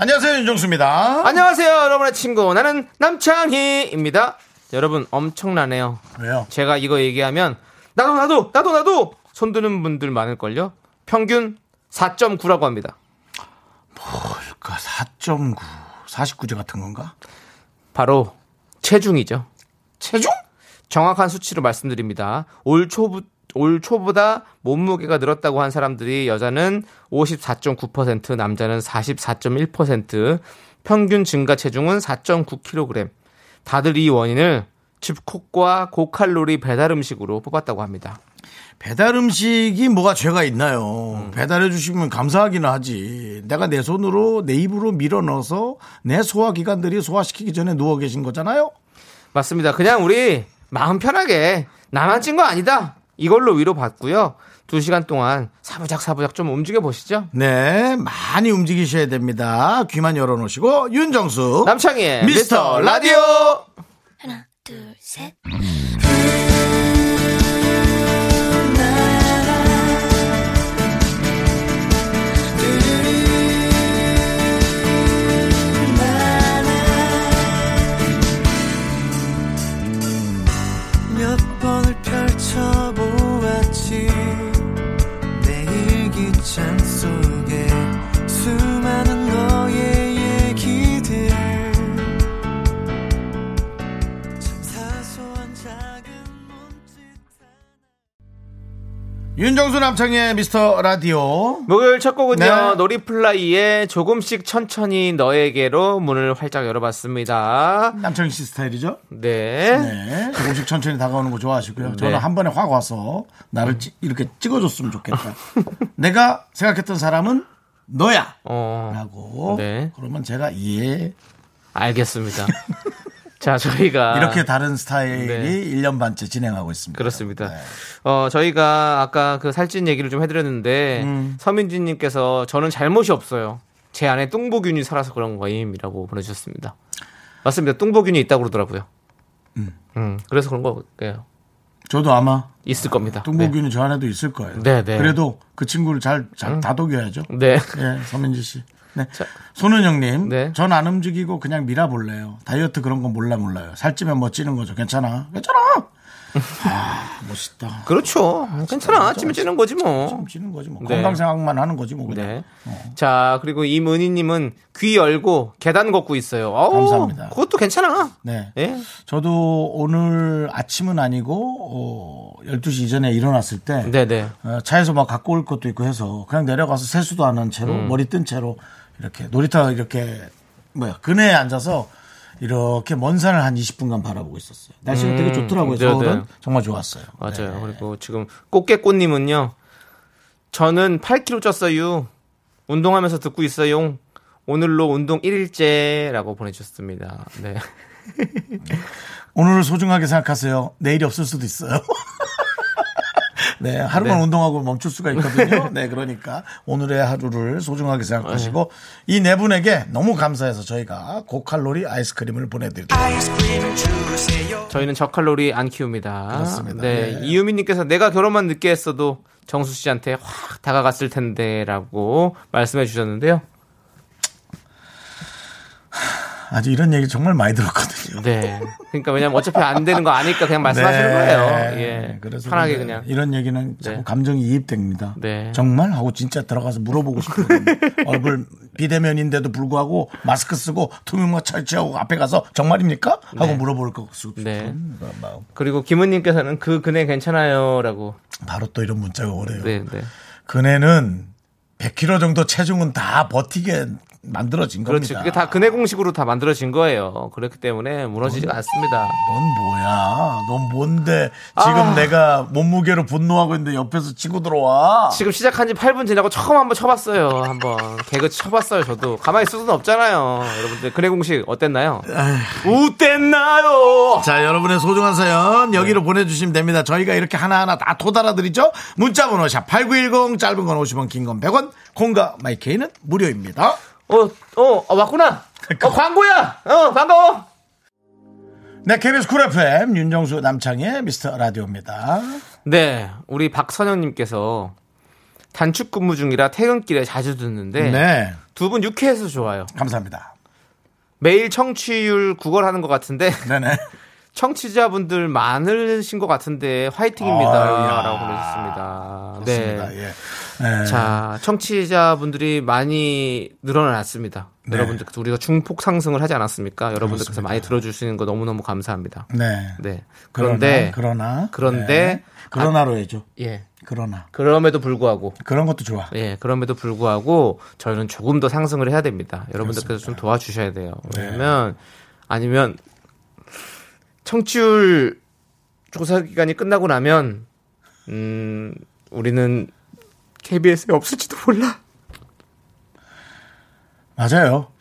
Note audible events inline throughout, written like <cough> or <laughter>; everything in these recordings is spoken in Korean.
안녕하세요 윤정수입니다. 안녕하세요, 여러분의 친구. 나는 남창희입니다. 여러분, 엄청나네요. 왜요? 제가 이거 얘기하면, 나도, 나도, 나도, 나도! 손드는 분들 많을걸요? 평균 4.9라고 합니다. 그러니까 4.9 49제 같은 건가? 바로, 체중이죠. 체중? 정확한 수치로 말씀드립니다. 올 초부, 올 초보다 몸무게가 늘었다고 한 사람들이 여자는 54.9%, 남자는 44.1%, 평균 증가 체중은 4.9kg. 다들 이 원인을 집콕과 고칼로리 배달 음식으로 뽑았다고 합니다. 배달 음식이 뭐가 죄가 있나요? 배달해 주시면 감사하기는 하지. 내가 내 손으로 내 입으로 밀어 넣어서 내 소화 기관들이 소화시키기 전에 누워 계신 거잖아요. 맞습니다. 그냥 우리 마음 편하게 나만 찐 거 아니다. 이걸로 위로받고요. 두 시간 동안 사부작 사부작 좀 움직여 보시죠. 네, 많이 움직이셔야 됩니다. 귀만 열어놓으시고 윤정수 남창희의 미스터 라디오. 하나, 둘, 셋. 윤정수 남창의 미스터 라디오. 목요일 첫 곡은요. 네. 놀이플라이의 조금씩 천천히 너에게로 문을 활짝 열어봤습니다. 남창희 씨 스타일이죠? 네. 네. 조금씩 천천히 다가오는 거 좋아하시고요. 저는 네. 한 번에 확 와서 나를 찌- 이렇게 찍어줬으면 좋겠다. <laughs> 내가 생각했던 사람은 너야. 어, 라고. 네. 그러면 제가 예. 알겠습니다. <laughs> 자, 저희가 이렇게 다른 스타일이 네. 1년 반째 진행하고 있습니다. 그렇습니다. 네. 어, 저희가 아까 그 살찐 얘기를 좀 해드렸는데, 음. 서민지님께서 저는 잘못이 없어요. 제 안에 뚱보균이 살아서 그런 거임이라고 보내주셨습니다. 맞습니다. 뚱보균이 있다고 그러더라고요. 음. 그래서 그런 거예요. 저도 아마 있을 겁니다. 뚱보균이 저 안에도 있을 거예요. 네, 네. 그래도 그 친구를 잘, 잘 다독여야죠. 네. 예, 서민지 씨. 네. 손은영님, 네. 전 안 움직이고 그냥 밀어볼래요. 다이어트 그런 건 몰라 몰라요. 살찌면 멋지는 거죠. 괜찮아. 괜찮아. <laughs> 아, 멋있다. 그렇죠. 괜찮아. 찌면 찌는 거지 뭐. 좀 찌는 거지 뭐. 네. 건강 생각만 하는 거지 뭐. 그냥. 네. 어. 자, 그리고 이문희님은 귀 열고 계단 걷고 있어요. 어우, 감사합니다. 그것도 괜찮아. 네. 예? 저도 오늘 아침은 아니고 어, 12시 이전에 일어났을 때 네네. 어, 차에서 막 갖고 올 것도 있고 해서 그냥 내려가서 세수도 안 한 채로 음. 머리 뜬 채로 이렇게 놀이터 이렇게 뭐야 그네에 앉아서 이렇게 먼 산을 한 20분간 바라보고 있었어요. 날씨가 되게 좋더라고요. 음. 네네. 서울은 정말 좋았어요. 맞아요. 네. 그리고 지금 꽃게꽃님은요. 저는 8kg 쪘어요. 운동하면서 듣고 있어요. 오늘로 운동 1일째라고 보내주셨습니다. 네. <laughs> 오늘을 소중하게 생각하세요. 내일이 없을 수도 있어요. <laughs> 네, 하루만 네. 운동하고 멈출 수가 있거든요. <laughs> 네, 그러니까 오늘의 하루를 소중하게 생각하시고 이 네 분에게 너무 감사해서 저희가 고칼로리 아이스크림을 보내드릴게요. 저희는 저칼로리 안 키웁니다. 그렇습니다. 네. 네. 이유미님께서 내가 결혼만 늦게 했어도 정수 씨한테 확 다가갔을 텐데라고 말씀해 주셨는데요. 아주 이런 얘기 정말 많이 들었거든요. 네. 그러니까 왜냐면 어차피 안 되는 거 아니까 그냥 말씀하시는 네. 거예요. 예. 그래서 편하게 그냥. 이런 얘기는 자꾸 네. 감정이 이입됩니다. 네. 정말 하고 진짜 들어가서 물어보고 싶거든요. <laughs> 얼굴 비대면인데도 불구하고 마스크 쓰고 투명마 철치하고 앞에 가서 정말입니까? 하고 네. 물어볼 거 싶은 네. 그리고 김은님께서는 그 그네 괜찮아요라고. 바로 또 이런 문자가 오래요. 네, 네. 그네는 100kg 정도 체중은 다 버티게 만들어진 그렇지. 겁니다. 그게 다 근해 공식으로 다 만들어진 거예요. 그렇기 때문에 무너지지 가 않습니다. 넌 뭐야? 넌 뭔데 지금 아. 내가 몸무게로 분노하고 있는데 옆에서 치고 들어와? 지금 시작한 지 8분 지나고 처음 한번 쳐봤어요. 한번 개그 쳐봤어요. 저도 가만히 있을 수는 없잖아요. 여러분들 근해 공식 어땠나요? 어땠나요? 자, 여러분의 소중한 사연 여기로 보내주시면 됩니다. 저희가 이렇게 하나하나 다 토달아드리죠. 문자번호 샵 8910 짧은 건 50원, 긴 건 100원, 콩과 마이케이는 무료입니다. 어, 어, 어, 왔구나. 어, <laughs> 광고야. 어, 반가워. 네, KBS 쿨 FM 윤정수 남창희의 미스터 라디오입니다. 네, 우리 박선영님께서 단축 근무 중이라 퇴근길에 자주 듣는데 네, 두 분 유쾌해서 좋아요. 감사합니다. 매일 청취율 구걸하는 것 같은데 네네. <laughs> 청취자분들 많으신 것 같은데 화이팅입니다. 아이야. 라고 보내주셨습니다. 그렇습니다. 네. 예. 네. 자, 청취자분들이 많이 늘어났습니다. 네. 여러분들 우리가 중폭 상승을 하지 않았습니까? 여러분들께서 많이 들어주시는 거 너무너무 감사합니다. 네. 네. 그런데 그러나 그런데 네. 그러나로 해줘. 예. 그러나 그럼에도 불구하고 그런 것도 좋아. 예, 그럼에도 불구하고 저희는 조금 더 상승을 해야 됩니다. 여러분들께서 좀 도와주셔야 돼요. 네. 왜냐면 아니면 청취율 조사 기간이 끝나고 나면 음, 우리는 KBS에 없을지도 몰라. 맞아요.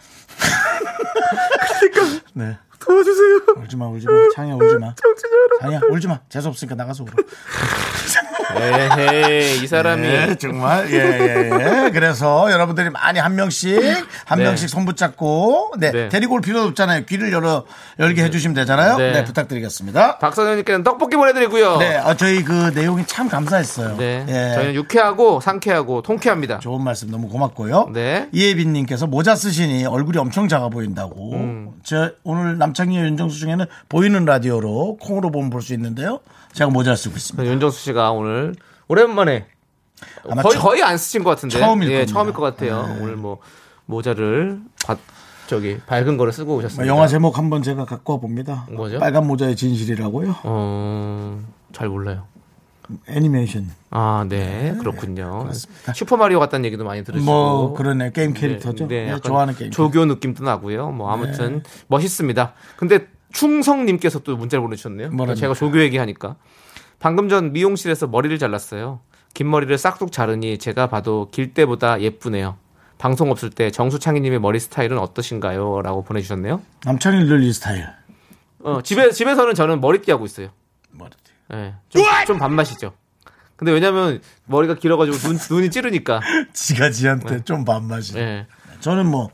그러니까. 네. 도와주세요. 울지 마, 울지 마. 창이야, 울지 마. 창이야, 울지 마. 재수 없으니까 나가서 울어. 에헤이, 이 사람이 네, 정말. 예, 예, 예. 그래서 여러분들이 많이 한 명씩, 한 네. 명씩 손 붙잡고, 네, 네. 데리고 올 필요도 없잖아요. 귀를 열어, 열게 해주시면 되잖아요. 네. 네, 부탁드리겠습니다. 박선현님께는 떡볶이 보내드리고요. 네, 아, 저희 그 내용이 참 감사했어요. 네, 예. 저희는 유쾌하고 상쾌하고 통쾌합니다. 좋은 말씀 너무 고맙고요. 네. 이혜빈님께서 모자 쓰시니 얼굴이 엄청 작아 보인다고. 음. 저 오늘 남창희와 윤정수 중에는 보이는 라디오로 콩으로 보면 볼 수 있는데요. 제가 모자 쓰고 있습니다. 윤정수 씨가 오늘 오랜만에 아마 거의 처- 거의 안 쓰신 것 같은데 처음일 예. 처음일 것 같아요. 오늘 뭐 모자를 바- 저기 밝은 거를 쓰고 오셨습니다. 영화 제목 한번 제가 갖고 와 봅니다. 뭐죠? 빨간 모자의 진실이라고요. 어, 잘 몰라요. 애니메이션. 아, 네, 그렇군요. 슈퍼 마리오 같다는 얘기도 많이 들으시고. 뭐 그러네 게임 캐릭터죠. 네, 네, 네, 약간 좋아하는 게임. 조교 느낌도 나고요. 뭐 아무튼 멋있습니다. 근데 충성님께서 또 문자를 보내주셨네요. 뭐랍니까? 제가 조교 얘기하니까 방금 전 미용실에서 머리를 잘랐어요. 긴 머리를 싹둑 자르니 제가 봐도 길 때보다 예쁘네요. 방송 없을 때 정수창희님의 머리 스타일은 어떠신가요? 라고 보내주셨네요. 남창희 늘이 스타일. 어, 집에, 집에서는 저는 머리띠 하고 있어요. 머리띠. 예, 좀, 좀 반맛이죠. 근데 왜냐면 머리가 길어가지고 눈, 눈이 찌르니까. <laughs> 지가 지한테 좀 반맛이. 예. 저는 뭐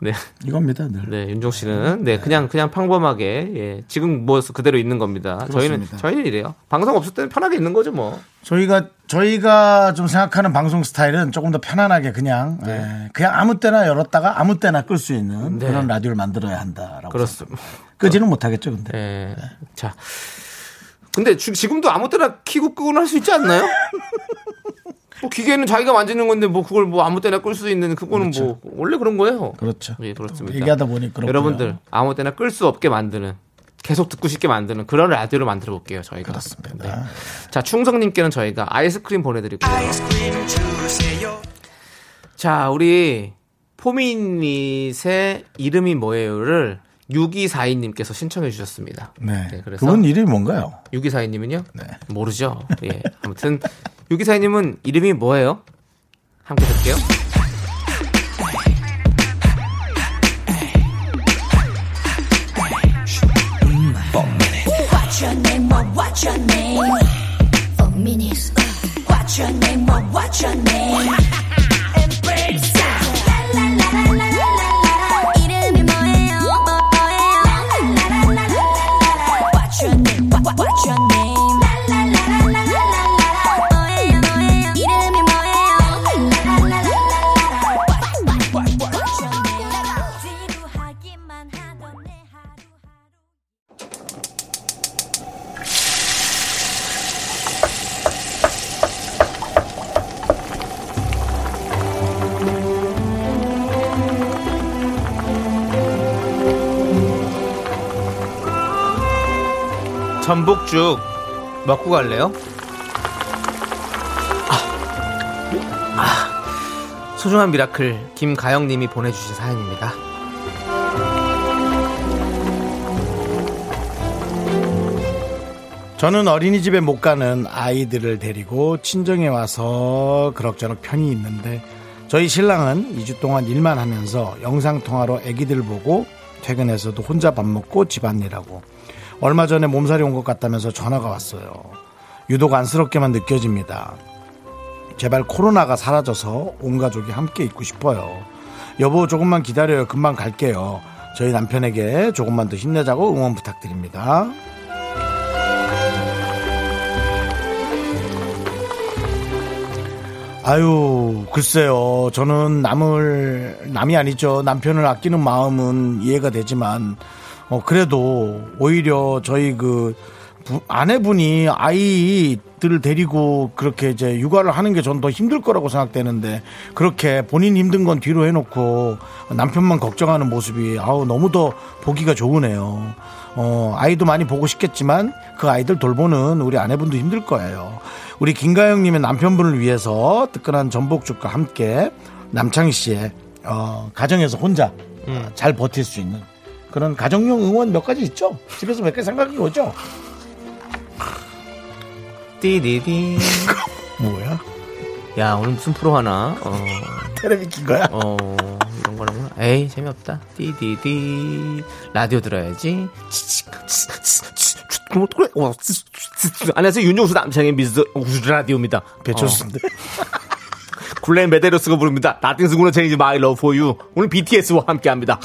네. 이겁니다. 늘. 네, 윤종 씨는 네, 그냥 그냥 평범하게 예, 지금 뭐 그대로 있는 겁니다. 저희는 그렇습니다. 저희는 이래요. 방송 없을 때는 편하게 있는 거죠, 뭐. 저희가 저희가 좀 생각하는 방송 스타일은 조금 더 편안하게 그냥 네. 에, 그냥 아무 때나 열었다가 아무 때나 끌 수 있는 네. 그런 라디오를 만들어야 한다라고. 그렇습니다. 생각합니다. 끄지는 못하겠죠, 근데. 예. 자. 근데 지- 지금도 아무 때나 키고 끄고는 할수 있지 않나요? <laughs> 뭐 기계는 자기가 만지는 건데 뭐 그걸 뭐 아무 때나 끌 수 있는 그거는 뭐 원래 그런 거예요. 그렇죠. 예, 그렇습니다. 얘기하다 보니 그렇고요. 여러분들 아무 때나 끌 수 없게 만드는 계속 듣고 싶게 만드는 그런 라디오를 만들어 볼게요, 저희가. 그렇습니다. 네. 자, 충성님께는 저희가 아이스크림 보내드리고요. 자, 우리 포미닛의 이름이 뭐예요를 6242님께서 신청해 주셨습니다. 네. 네, 그래서 그분 이름이 뭔가요? 6242님은요? 네. 모르죠. 예. 아무튼 6242님은 이름이 뭐예요? 함께 name? 전복죽 먹고 갈래요? 아, 소중한 미라클 김가영님이 보내주신 사연입니다. 저는 어린이집에 못 가는 아이들을 데리고 친정에 와서 그럭저럭 편히 있는데 저희 신랑은 2주 동안 일만 하면서 영상통화로 아기들 보고 퇴근해서도 혼자 밥 먹고 집안일하고 얼마 전에 몸살이 온 것 같다면서 전화가 왔어요. 유독 안쓰럽게만 느껴집니다. 제발 코로나가 사라져서 온 가족이 함께 있고 싶어요. 여보 조금만 기다려요. 금방 갈게요. 저희 남편에게 조금만 더 힘내자고 응원 부탁드립니다. 아유, 글쎄요. 저는 남을, 남이 아니죠. 남편을 아끼는 마음은 이해가 되지만, 어, 그래도 오히려 저희 그, 부- 아내분이 아이들을 데리고 그렇게 이제 육아를 하는 게 전 더 힘들 거라고 생각되는데, 그렇게 본인 힘든 건 뒤로 해놓고 남편만 걱정하는 모습이, 아우, 너무 더 보기가 좋으네요. 어, 아이도 많이 보고 싶겠지만 그 아이들 돌보는 우리 아내분도 힘들 거예요. 우리 김가영님의 남편분을 위해서 뜨끈한 전복죽과 함께 남창희 씨의 어, 가정에서 혼자 어, 잘 버틸 수 있는 그런 가정용 응원 몇 가지 있죠? 집에서 몇 개 생각해 오죠? 띠디디. <laughs> 뭐야? 야, 오늘 무슨 프로 하나? 어, 테레비 킨 거야? 어, 이런 거는. 에이, 재미없다. 띠디디. 라디오 들어야지. 안녕하세요. 윤종수 남창의 미스 라디오입니다. 배철수인데. <laughs> 굴렌 메데로스가 부릅니다. Gonna change my love for you. 오늘 BTS와 함께 합니다.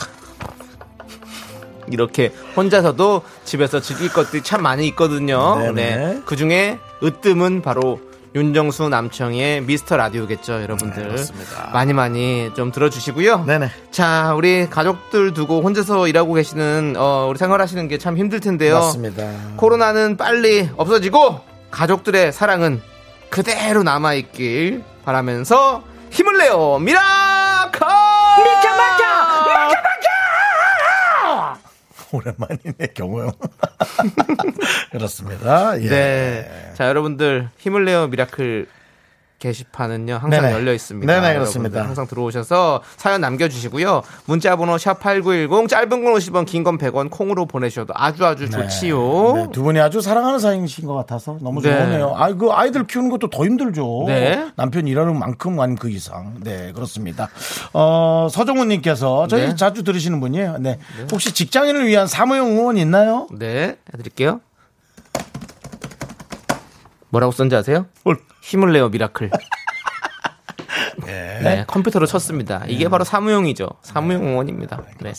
이렇게 혼자서도 집에서 즐길 것들이 참 많이 있거든요. 네네. 네. 그 중에 으뜸은 바로 윤정수 남청의 미스터 라디오겠죠, 여러분들. 네. 많이 많이 좀 들어주시고요. 네네. 자, 우리 가족들 두고 혼자서 일하고 계시는, 어, 우리 생활하시는 게 참 힘들 텐데요. 맞습니다. 코로나는 빨리 없어지고 가족들의 사랑은 그대로 남아 있길 바라면서 힘을 내요 미라클 오랜만이네, 경호 형. <laughs> 그렇습니다. 예. 네. 자 여러분들 힘을 내요 미라클 게시판은요 항상 네네. 열려 있습니다. 네네, 그렇습니다. 항상 들어오셔서 사연 남겨주시고요. 문자번호 샵 #8910 짧은 건 50원, 긴 건 100원 콩으로 보내셔도 아주 아주 좋지요. 네, 두 분이 아주 사랑하는 사이신 것 같아서 너무 네. 좋네요. 아, 그 아이들 키우는 것도 더 힘들죠. 네. 남편 일하는 만큼 아니면 그 이상. 네, 그렇습니다. 어, 서정훈님께서 저희 네. 자주 들으시는 분이에요. 네. 혹시 직장인을 위한 사무용 응원 있나요? 네, 해드릴게요. 뭐라고 썼는지 아세요? 뭘? 힘을 내요 미라클. <laughs> 네, 컴퓨터로 쳤습니다. 이게 바로 사무용이죠. 사무용 응원입니다. 네.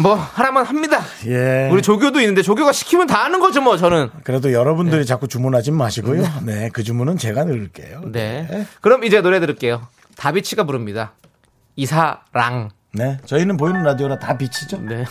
뭐 하나만 합니다. 예. 우리 조교도 있는데 조교가 시키면 다 하는 거죠, 뭐 저는. 그래도 여러분들이 자꾸 주문하지 마시고요. 네, 그 주문은 제가 넣을게요. 네. 그럼 이제 노래 들을게요. 다비치가 부릅니다. 이사랑. 네, 저희는 보이는 라디오라 다 비치죠. 네.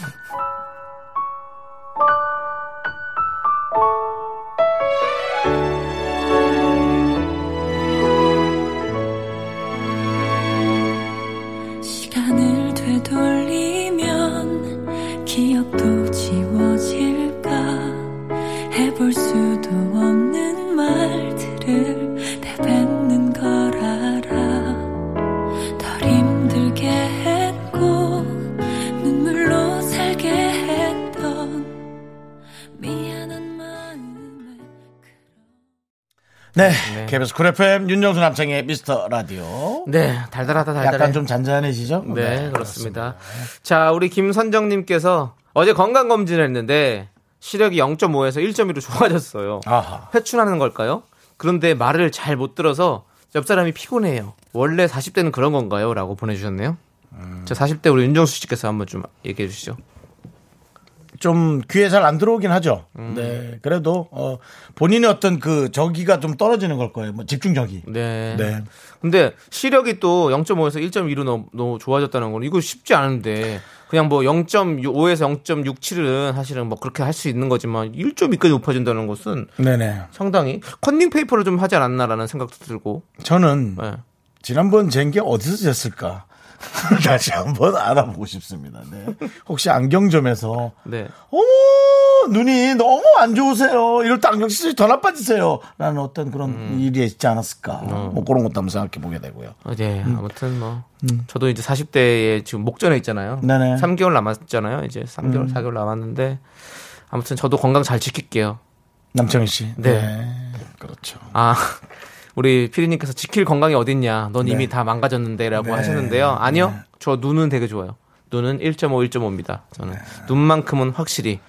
KBS 쿨 FM 윤정수 남창희의 미스터 라디오. 네, 달달하다 달달해. 약간 좀 잔잔해지죠? 네, 그렇습니다. 자, 우리 김선정님께서 어제 건강 검진을 했는데 시력이 0.5에서 1.2로 좋아졌어요. 아하. 회춘하는 걸까요? 그런데 말을 잘 못 들어서 옆 사람이 피곤해요. 원래 40대는 그런 건가요? 라고 보내주셨네요. 자, 40대 우리 윤정수 씨께서 한번 좀 얘기해 주시죠. 좀 귀에 잘 안 들어오긴 하죠. 음. 네. 그래도, 어, 본인의 어떤 그 저기가 좀 떨어지는 걸 거예요. 뭐 집중력이. 네. 네. 근데 시력이 또 0.5에서 1.2로 너무, 너무 좋아졌다는 건 이거 쉽지 않은데 그냥 뭐 0.5에서 0.67은 사실은 뭐 그렇게 할 수 있는 거지만 1.2까지 높아진다는 것은 네네. 상당히 컨닝 페이퍼를 좀 하지 않았나라는 생각도 들고. 저는 네. 지난번 잰 게 어디서 쟀을까? <laughs> 다시 한번 알아보고 싶습니다. 네. 혹시 안경점에서 네. 어머 눈이 너무 안 좋으세요. 이럴 때 안경 쓰지 더 나빠지세요. 라는 어떤 그런 음. 일이 있지 않았을까. 뭐 그런 것도 한번 생각해 보게 되고요. 어, 네, 아무튼 뭐 저도 이제 40대에 지금 목전에 있잖아요. 음. 네네. 음. 3개월 남았잖아요. 이제 3개월, 4개월 남았는데 아무튼 저도 건강 잘 지킬게요. 남창희 씨. 네. 그렇죠. 아, 우리 피디님께서 지킬 건강이 어딨냐? 넌 이미 다 망가졌는데라고 네. 하셨는데요. 아니요, 저 눈은 되게 좋아요. 눈은 1.5, 1.5입니다. 저는 눈만큼은 확실히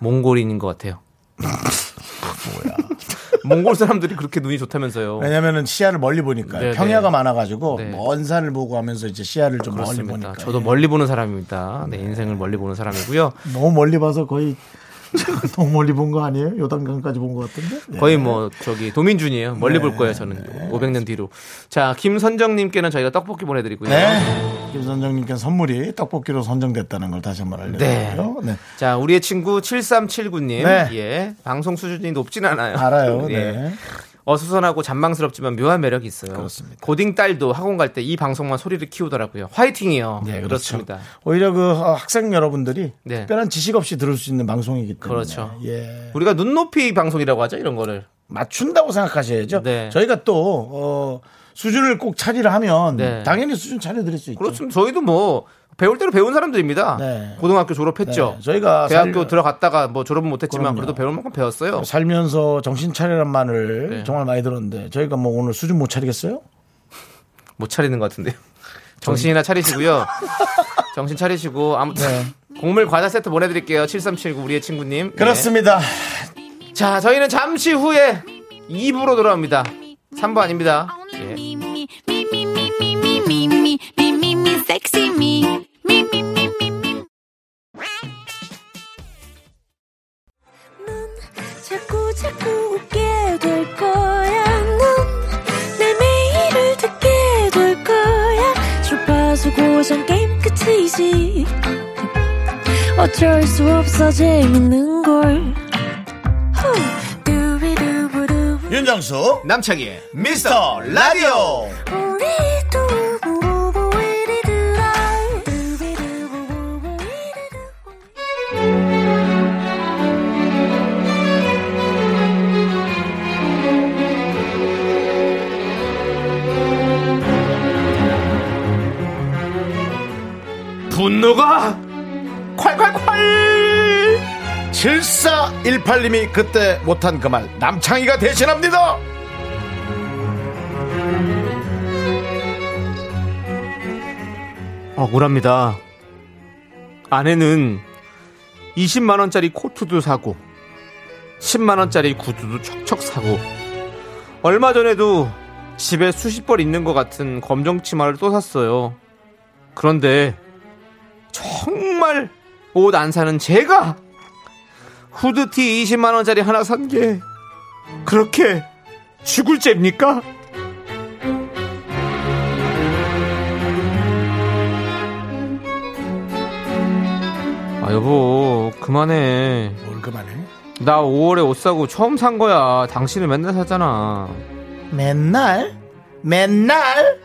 몽골인인 것 같아요. 뭐야? <laughs> 몽골 사람들이 그렇게 눈이 좋다면서요. 왜냐면은 시야를 멀리 보니까 네, 평야가 네. 많아가지고 네. 먼 산을 보고 하면서 이제 시야를 좀 멀리 그렇습니다. 보니까. 저도 예. 멀리 보는 사람입니다. 내 인생을 멀리 보는 사람이고요. 너무 멀리 봐서 거의 <laughs> 너무 멀리 본 거 아니에요? 요단강까지 본 것 같은데. 네. 거의 뭐 저기 도민준이에요. 멀리 볼 거예요. 저는 500년 뒤로. 자 김선정님께는 저희가 떡볶이 보내드리고요. 네. 김선정님께 선물이 떡볶이로 선정됐다는 걸 다시 한번 알려드리고요. 네. 자 우리의 친구 7379님. 네. 예. 방송 수준이 높진 않아요. 알아요. <laughs> 예. 네. 어수선하고 잔망스럽지만 묘한 매력이 있어요. 그렇습니다. 고딩 딸도 학원 갈 때 이 방송만 소리를 키우더라고요. 화이팅이요. 네, 그렇죠. 그렇습니다. 오히려 그 어, 학생 여러분들이 네. 특별한 지식 없이 들을 수 있는 방송이기 때문에 그렇죠. 예. 우리가 눈높이 방송이라고 하죠. 이런 거를. 맞춘다고 생각하셔야죠. 네. 저희가 또 어, 수준을 꼭 차리를 하면 네. 당연히 수준 차려드릴 수 있죠. 그렇습니다. 저희도 뭐 배울 대로 배운 사람들입니다. 네. 고등학교 졸업했죠. 네, 저희가 대학교 살- 들어갔다가 뭐 졸업은 못했지만 그럼요. 그래도 배울 만큼 배웠어요. 살면서 정신 차리란 말을 네. 정말 많이 들었는데 저희가 뭐 오늘 수준 못 차리겠어요? 못 차리는 것 같은데요. 정신이나 차리시고요. <laughs> 정신 차리시고 아무튼 네. 곡물 과자 세트 보내드릴게요. 7379 우리의 친구님. 네. 그렇습니다. 자, 저희는 잠시 후에 2부로 돌아옵니다. 3부 아닙니다. 예. 어쩔 수 없어 재밌는 걸 윤정수 남창희의 미스터 라디오. 분노가 콸콸콸! 7418님이 그때 못한 그 말 남창희가 대신합니다. 억울합니다. 아내는 20만원짜리 코트도 사고, 10만원짜리 구두도 척척 사고, 얼마 전에도 집에 수십 벌 있는 것 같은 검정 치마를 또 샀어요. 그런데, 정말 옷 안 사는 제가, 후드티 20만원짜리 하나 산 게, 그렇게 죽을 죄입니까? 아, 여보, 그만해. 뭘 그만해? 나 5월에 옷 사고 처음 산 거야. 당신은 맨날 사잖아. 맨날? 맨날?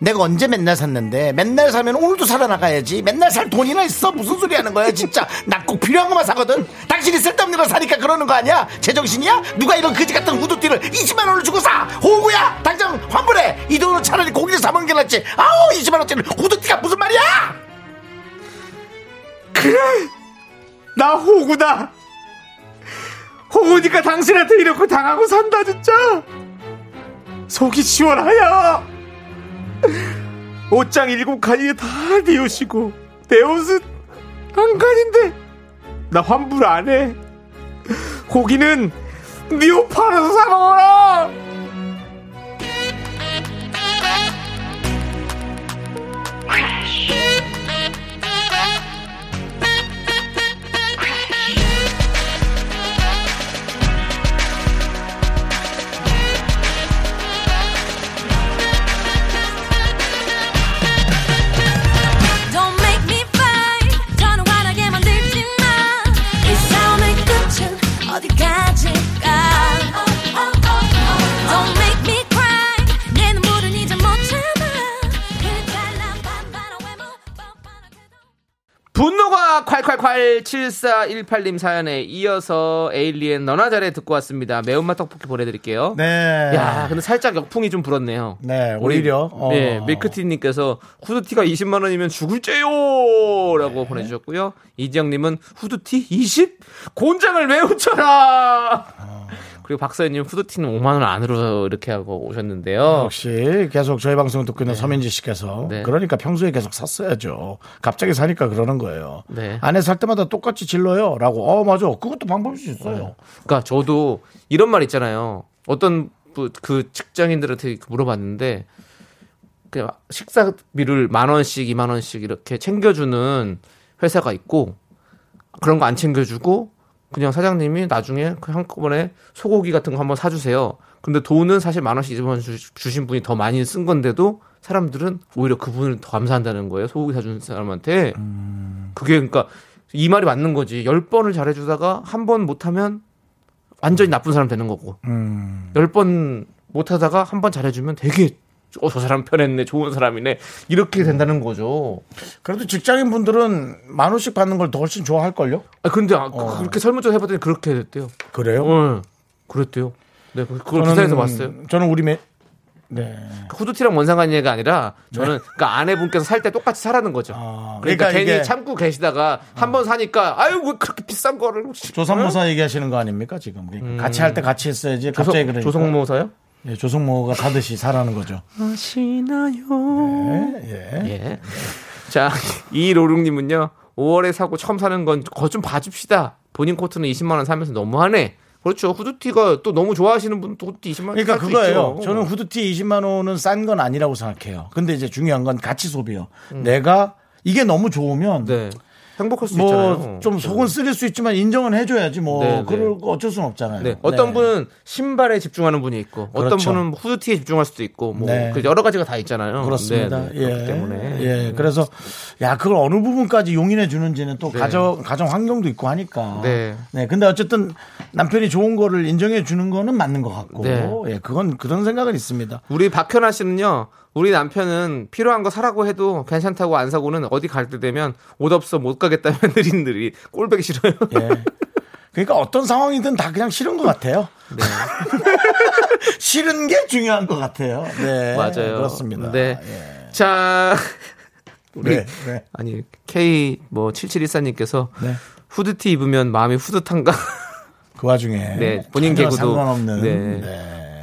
허, 내가 언제 맨날 샀는데? 맨날 사면 오늘도 사러 나가야지. 맨날 살 돈이나 있어. 무슨 소리 하는 거야 진짜. <laughs> 나 꼭 필요한 것만 사거든. 당신이 쓸데없는 걸 사니까 그러는 거 아니야? 제정신이야? 누가 이런 거지 같은 후드티를 20만 원을 주고 사? 호구야! 당장 환불해! 이 돈으로 차라리 고기를 사 먹는 게 낫지. 아우 20만 원짜리 후드티가 무슨 말이야? 그래! 나 호구다! 호구니까 당신한테 이렇게 당하고 산다, 진짜! 속이 시원하여! 옷장 일곱 칸이 다 내우시고, 내 옷은 한 칸인데, 나 환불 안 해. 고기는 네옷 팔아서 사 먹어라! 콸콸콸 7418님 사연에 이어서 에일리엔 너나 잘해 듣고 왔습니다. 매운맛 떡볶이 보내드릴게요. 네. 야, 근데 살짝 역풍이 좀 불었네요. 네, 우리, 오히려. 어. 네, 밀크티님께서 후드티가 20만 원이면 죽을째요! 라고 네. 보내주셨고요. 이지영님은 후드티 20? 곤장을 왜 웃쳐라! 어. 그리고 박서연님 후드티는 5만 원 안으로 이렇게 하고 오셨는데요. 역시 계속 저희 방송 듣고 있는 서민지 씨께서 네. 그러니까 평소에 계속 샀어야죠. 갑자기 사니까 그러는 거예요. 네. 안에 살 때마다 똑같이 질러요. 라고. 어, 맞아. 그것도 방법일 수 있어요. 그러니까 저도 이런 말 있잖아요. 어떤 부- 그 직장인들한테 물어봤는데 그 식사비를 만 원씩, 이만 원씩 이렇게 챙겨주는 회사가 있고 그런 거 안 챙겨주고 그냥 사장님이 나중에 그 한꺼번에 소고기 같은 거 한번 사주세요. 근데 돈은 사실 만 원씩 이만 주신 분이 더 많이 쓴 건데도 사람들은 오히려 그분을 더 감사한다는 거예요. 소고기 사준 사람한테. 그게 그러니까 이 말이 맞는 거지. 열 번을 잘해주다가 한 번 못하면 완전히 나쁜 사람 되는 거고. 음. 열번 못하다가 한 번 잘해주면 되게 어, 저 사람 편했네, 좋은 사람이네 이렇게 된다는 거죠. 그래도 직장인 분들은 만 원씩 받는 걸 더 훨씬 좋아할걸요? 아 근데 아, 그- 그렇게 설문조사 해봤더니 그렇게 됐대요. 그래요? 어, 그랬대요. 네, 그- 그걸 기사에서 봤어요. 저는 우리 매, 네. 후드티랑 뭔 상관이냐가 아니라 저는 그러니까 아내분께서 살 때 똑같이 사라는 거죠. 아, 그러니까, 그러니까 괜히 참고 계시다가 한번 사니까 아유 왜 그렇게 비싼 거를 조선모사 얘기하시는 거 아닙니까, 지금? 그러니까 같이 할 때 같이 했어야지. 조성, 갑자기 그러니까. 조성모사요? 예, 조성모가 사듯이 사라는 거죠. 아시나요? 예. 예. 자, 이로룡님은요, 5월에 사고 처음 사는 건 거 좀 봐줍시다. 본인 코트는 20만 원 사면서 너무하네. 그렇죠. 후드티가 또 너무 좋아하시는 분도 후드티 20만 원 그러니까 그거예요. 저는 후드티 20만 원은 싼 건 아니라고 생각해요. 근데 이제 중요한 건 가치 소비요. 내가 이게 너무 좋으면 음. 네. 행복할 수 뭐 있잖아요. 좀 속은 쓰릴 수 있지만 인정은 해줘야지 뭐 네, 네. 그럴 거 어쩔 수는 없잖아요. 네. 어떤 네. 분은 신발에 집중하는 분이 있고, 어떤 그렇죠. 분은 후드티에 집중할 수도 있고, 뭐, 네. 그 여러 가지가 다 있잖아요. 그렇습니다. 네, 네. 예. 그렇기 때문에. 예. 그래서 야 그걸 어느 부분까지 용인해 주는지는 또 가정 가정 환경도 있고 하니까. 네. 근데 어쨌든 남편이 좋은 거를 인정해 주는 거는 맞는 것 같고. 네. 예. 그건 그런 생각은 있습니다. 우리 박현아 씨는요, 우리 남편은 필요한 거 사라고 해도 괜찮다고 안 사고는 어디 갈 때 되면 옷 없어 못 가겠다 며느리들이 <laughs> 꼴보기 싫어요. 예. 그러니까 어떤 상황이든 다 그냥 싫은 것 같아요. 네. <laughs> 싫은 게 중요한 것 같아요. 네. 맞아요. 그렇습니다. 네. 예. 자, 우리 네. 네. 아니 K 뭐 7714님께서 네. 후드티 입으면 마음이 후듯한가? 그 와중에 네, 본인 개그도 상관없는 네.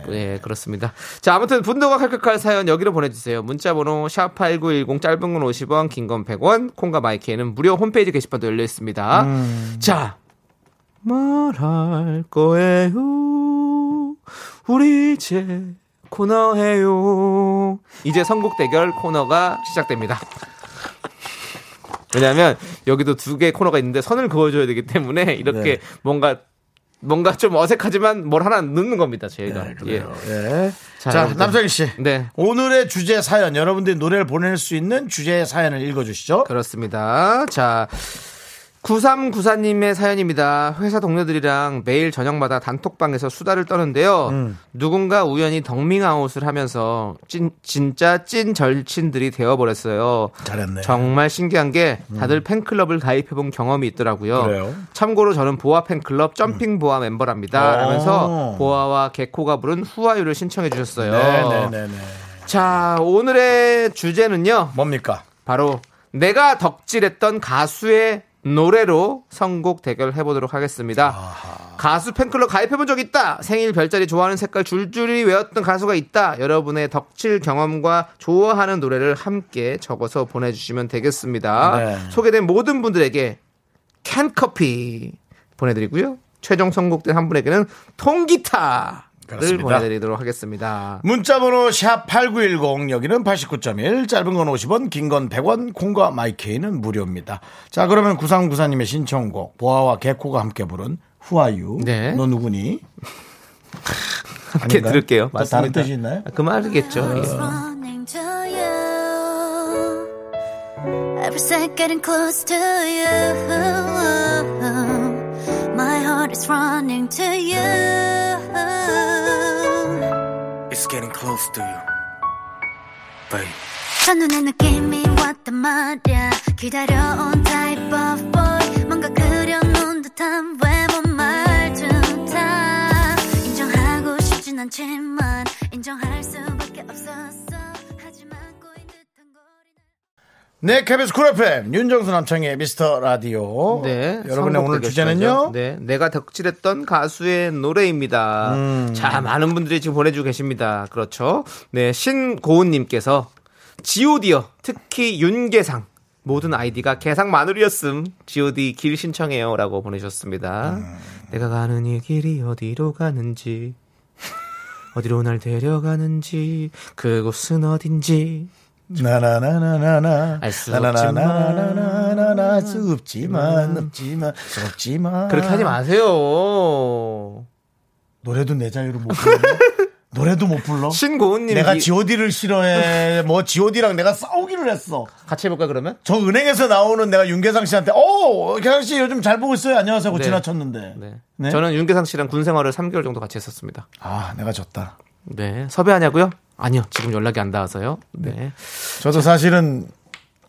네. 네, 그렇습니다. 자, 아무튼 분노가 칼칼칼 사연 여기로 보내주세요. 문자번호 샵8910 짧은 건 50원, 긴 건 100원, 콩과 마이크에는 무료 홈페이지 게시판도 열려 있습니다. 음. 자, 말할 거예요. 우리 이제 코너해요. 이제 선곡 대결 코너가 시작됩니다. 왜냐하면 여기도 두개 코너가 있는데 선을 그어줘야 되기 때문에 이렇게 네. 뭔가 뭔가 좀 어색하지만 뭘 하나 넣는 겁니다 저희가. 네. 예. 예. 자, 자. 남성희 씨. 네. 오늘의 주제 사연, 여러분들이 노래를 보낼 수 있는 주제의 사연을 읽어주시죠. 그렇습니다. 자, 9394님의 사연입니다. 회사 동료들이랑 매일 저녁마다 단톡방에서 수다를 떠는데요. 음. 누군가 우연히 덕밍아웃을 하면서 찐, 진짜 찐 절친들이 되어버렸어요. 잘했네. 정말 신기한 게 다들 팬클럽을 가입해본 경험이 있더라고요. 음. 그래요? 음. 참고로 저는 보아 팬클럽 점핑 보아 멤버랍니다. 오. 라면서 보아와 개코가 부른 후아유를 신청해 주셨어요. 네네네네. 자, 오늘의 주제는요. 뭡니까? 바로 내가 덕질했던 가수의 노래로 선곡 대결 해보도록 하겠습니다. 가수 팬클럽 가입해본 적 있다. 생일 별자리 좋아하는 색깔 줄줄이 외웠던 가수가 있다. 여러분의 덕질 경험과 좋아하는 노래를 함께 적어서 보내주시면 되겠습니다. 네. 소개된 모든 분들에게 캔커피 보내드리고요. 최종 선곡된 한 분에게는 통기타를 그렇습니다. 보내드리도록 하겠습니다. 문자번호 샵 8910 여기는 89.1 짧은 건 50원 긴 건 100원 콩과 마이케이는 무료입니다. 자 그러면 9394님의 신청곡 보아와 개코가 함께 부른 후아유 네. 너 누구니? 함께 아닌가요? 들을게요. 또 맞습니다. 다른 뜻이 있나요? 아, 그 말이겠죠. 예. to you. Every second getting close to you. My heart is running to you. It's getting close to you. 첫눈에 느낌이 왔단 말야. 기다려온 type of boy. 뭔가 그려놓은 듯한 외모 말투 다. 인정하고 싶진 않지만 인정할 수밖에 없었어 네, KBS 쿨 FM 윤정수 남창의 미스터 라디오. 네. 여러분의 오늘. 주제는요. 네. 내가 덕질했던 가수의 노래입니다. 음. 자, 많은 분들이 지금 보내주고 계십니다. 그렇죠. 네. 신고은님께서 지오디어, 특히 윤계상. 모든 아이디가 개상 마누리였음. GOD 길 신청해요. 라고 보내주셨습니다. 음. 내가 가는 이 길이 어디로 가는지, 어디로 날 데려가는지, 그곳은 어딘지. 나나나나나나 알수 나나나나나나나 수 없지만 없지만 없지만 그렇게 하지 마세요. 노래도 내 자유로 못 불러 <laughs> 노래도 못 불러 신고은님. 내가 이- G.O.D를 싫어해 뭐 G.O.D랑 내가 싸우기를 했어 같이 해볼까, 그러면? 저 은행에서 나오는 내가 윤계상 씨한테 어 계상 씨 요즘 잘 보고 있어요 안녕하세요 하고 네. 지나쳤는데 네. 네? 저는 윤계상 씨랑 군 생활을 3개월 정도 같이 했었습니다. 아 내가 졌다 네. 섭외하냐고요? 아니요. 지금 연락이 안 닿아서요. 네. 저도 사실은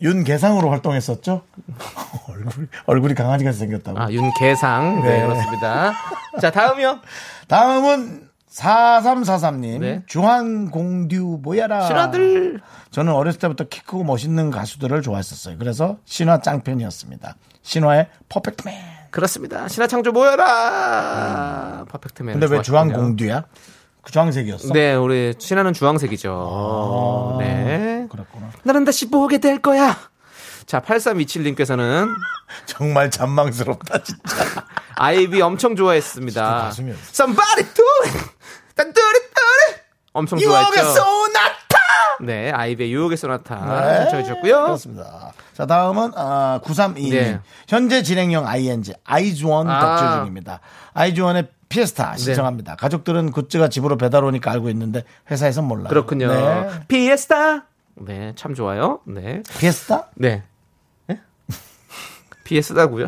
윤계상으로 활동했었죠 <laughs> 얼굴이 얼굴이 강아지 같이 생겼다고 아, 윤계상. 네, 네. 그렇습니다. 자, 다음이요. 다음은 4343님 네. 주한공듀 뭐야라 신화들. 저는 어렸을 때부터 키 크고 멋있는 가수들을 좋아했었어요 그래서 신화 짱팬이었습니다 신화의 퍼펙트맨 그렇습니다. 신화 창조 모여라. 퍼펙트맨. 근데 왜 좋아하시군요. 주한공듀야? 그 주황색이었어? 네, 우리 신화는 주황색이죠. 네. 그렇구나 나는 다시 보게 될 거야. 자, 8327님께서는 <laughs> 정말 잔망스럽다 진짜 <laughs> 아이비 엄청 좋아했습니다. 진짜 Somebody do it. 딴 뚜리 뚜리. 엄청 유혹의 좋아했죠. 소나타 네, 아이비의 유혹의 소나타 네, 신청해 주셨고요. 그렇습니다 자 다음은 아, 932님 네. 현재 진행형 ING 아이즈원 아. 덕질 중입니다 아이즈원의 피에스타 신청합니다 가족들은 굿즈가 집으로 배달 오니까 알고 있는데 회사에선 몰라요 그렇군요. 네. 피에스타. 네, 참 좋아요. 네. 피에스타? 네. 네? 피에스타고요.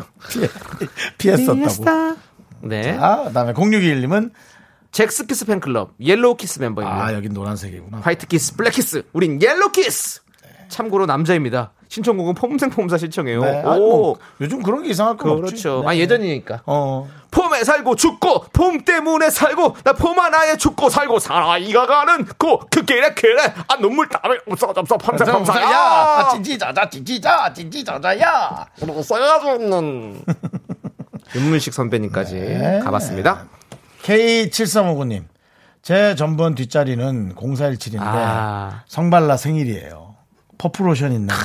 피에스타고 네. 아, 그다음에 0621님은 젝스키스 팬클럽 옐로우 키스 멤버입니다. 아 여긴 노란색이구나 화이트 키스, 블랙 키스, 우린 옐로우 키스. 참고로 남자입니다. 신청곡은 폼생폼사 신청해요. 네, 오, 뭐, 요즘 그런 게 이상할 건 없지 그렇죠. 네. 아 예전이니까. 어 폼에 살고 죽고 폼 때문에 살고 나 폼 하나에 죽고 살고 살아 이가 가는 그 길에 길에 아 눈물 땀에 없어 없어 펌사펌사 야, 아, 진지자자, 진지자, 진지자자야. 그리고 써야지는 윤문식 선배님까지 네. 가봤습니다. K7359님, 제 전번 뒷자리는 0417인데 아. 성발라 생일이에요. 퍼플로션 있나요?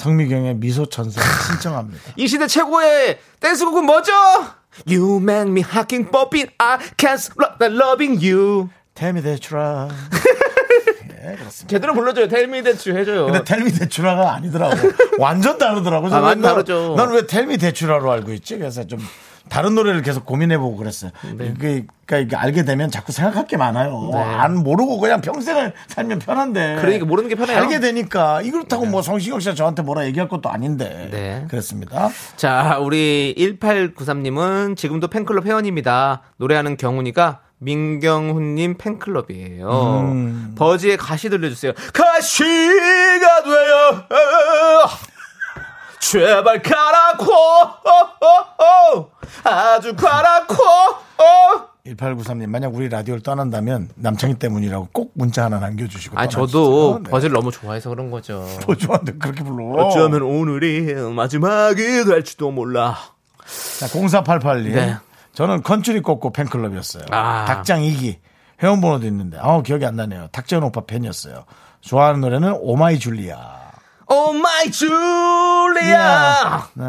성미경의 미소 천사 신청합니다. 이 시대 최고의 댄스곡은 뭐죠? You make me hacking popping I can't stop loving you 텔미 대추라. <laughs> 예, 그렇습니다. 제대로 불러줘요 텔미 댄스 해줘요 근데 텔미 대추라가 아니더라고. <laughs> 완전 다르더라고. 아, 완전 다르죠. 난 왜 텔미 대추라로 알고 있지? 그래서 좀 다른 노래를 계속 고민해보고 그랬어요. 네. 이게, 그러니까 이게 알게 되면 자꾸 생각할 게 많아요. 안 모르고 그냥 평생을 살면 편한데. 그러니까 모르는 게 편해요. 알게 되니까 이렇다고 뭐 성시경 씨가 저한테 뭐라 얘기할 것도 아닌데. 네. 그렇습니다. 자, 우리 1893님은 지금도 팬클럽 회원입니다. 노래하는 경훈이가 민경훈님 팬클럽이에요. 음. 버즈의 가시 들려주세요. 가시가 돼요. 제발 가라고. 아주 가라고. 1893님, 만약 우리 라디오를 떠난다면 남창희 때문이라고 꼭 문자 하나 남겨주시고. 아. 저도 네. 버즈를 너무 좋아해서 그런 거죠. 뭐 좋아하는데 그렇게 불러. 어쩌면 오늘이 마지막이 될지도 몰라. 자, 0488님. 네. 저는 컨츄리 꼬꼬 팬클럽이었어요. 아. 닭장 2기. 회원번호도 있는데, 아 기억이 안 나네요. 탁재훈 오빠 팬이었어요. 좋아하는 노래는 Oh My Julia. Oh My Julia. 네.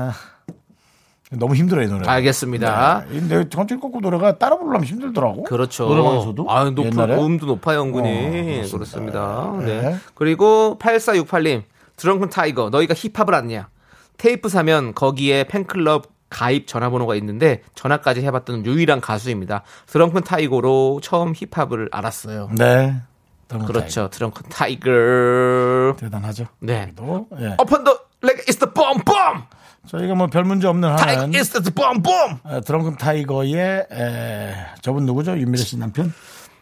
너무 힘들어요, 이 노래. 알겠습니다. 네. 근데 컨츄리 꼬꼬 노래가 따라 부르려면 힘들더라고. 그렇죠. 노래방에서도. 아, 높, 옛날에. 음도 높아요, 은근히. 어, 그렇습니다. 그렇습니다. 네. 네. 그리고 8468님, 드렁큰 타이거, 너희가 힙합을 아느냐? 테이프 사면 거기에 팬클럽 가입 전화번호가 있는데 전화까지 해봤던 유일한 가수입니다. 드렁큰 타이거로 처음 힙합을 알았어요. 네. 드렁큰 그렇죠. 드렁큰 타이거. 타이거. 대단하죠. 네. 또, 예. Leg is the bomb bomb. 저희가 뭐 별 문제 없는 is the bomb bomb. 어, 드렁큰 타이거의 에, 저분 누구죠? 윤미래 씨 남편?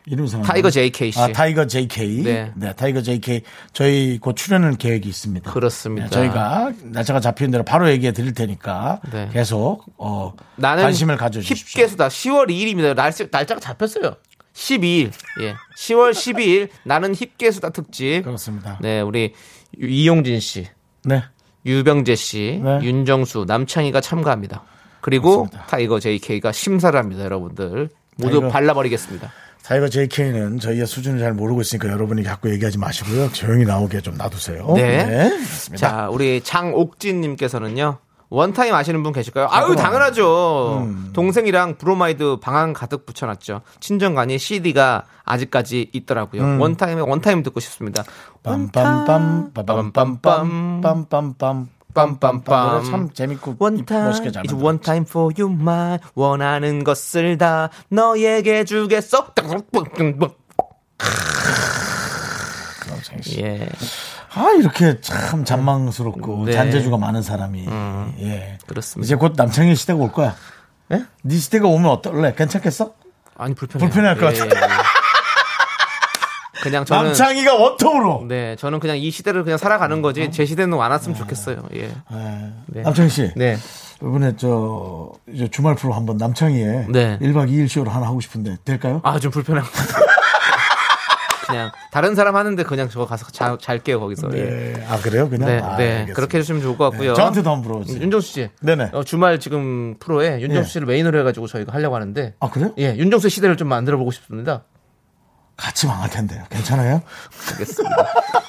이름 상 타이거 JK 씨. 아, 타이거 JK. 네. 네. 타이거 JK. 저희 곧 출연할 계획이 있습니다. 그렇습니다. 네, 저희가 날짜가 잡히는 대로 바로 얘기해 드릴 테니까 네. 계속 어, 나는 관심을 가져 주십시오. 힙계수다. 10월 2일입니다. 날짜, 날짜가 잡혔어요. 12일. 예. 10월 12일 나는 힙계수다 특집. 그렇습니다. 네, 우리 이용진 씨, 네. 유병재 씨, 네. 윤정수, 남창희가 참가합니다. 그리고 그렇습니다. 타이거 JK가 심사를 합니다, 여러분들. 모두 타이거- 발라버리겠습니다. 타이거 JK는 저희의 수준을 잘 모르고 있으니까 여러분이 자꾸 얘기하지 마시고요. 조용히 나오게 좀 놔두세요. 네. 그렇습니다. 자, 우리 장옥진님께서는요. 원타임 아시는 분 계실까요? 아유, 당연하죠. 음. 동생이랑 브로마이드 방안 가득 붙여놨죠. 친정 가니 CD가 아직까지 있더라고요. 음. 원타임에 원타임 듣고 싶습니다. 빰빰빰 빰빰빰 빰빰빰. 노래 참 재밌고 원타임 멋있게 잘 one time for your mind 원하는 것을 다 너에게 주겠어. 씨. 예. 아 이렇게 참 잔망스럽고 네. 잔재주가 많은 사람이 예 그렇습니다. 이제 곧 남창희 시대가 올 거야. 예? 네 시대가 오면 어떨래? 괜찮겠어? 아니 불편해. 불편할 것 같아. <laughs> 그냥 저는 남창희가 원톱으로. 네, 저는 그냥 이 시대를 그냥 살아가는 거지. 제 시대는 안 왔으면 좋겠어요. 예. 예. 네. 남창희 씨. 네. 이번에 저 이제 주말 프로 한번 남창희의 네. 1박 2일 쇼를 하나 하고 싶은데 될까요? 아, 좀 불편한 것 같아요. <laughs> 그냥 다른 사람 하는데 그냥 저거 가서 자, 잘게요 거기서. 예. 네. 아 그래요? 그냥. 네, 아, 네. 그렇게 해주시면 좋을 것 같고요. 네, 저한테도 한번 물어보세요. 윤정수 씨. 네네. 어, 주말 지금 프로에 윤정수 예. 씨를 메인으로 해가지고 저희가 하려고 하는데. 아 그래요? 예, 윤정수의 시대를 좀 만들어 보고 싶습니다. 같이 망할 텐데요. 괜찮아요? 알겠습니다.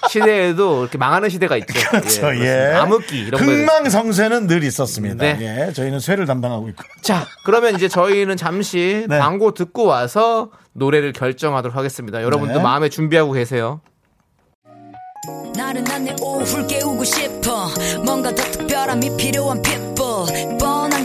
시대에도 이렇게 망하는 시대가 있죠. <laughs> 그렇죠. 그렇습니다. 예. 암흑기 이런 거. 흥망성쇠는 늘 있었습니다. 네. 예. 저희는 쇠를 담당하고 있고. 자, 그러면 이제 저희는 잠시 네. 광고 듣고 와서 노래를 결정하도록 하겠습니다. 여러분도 네. 마음에 준비하고 계세요. 나른한 내 오후를 깨우고 싶어 뭔가 더 특별함이 필요한 people 뻔한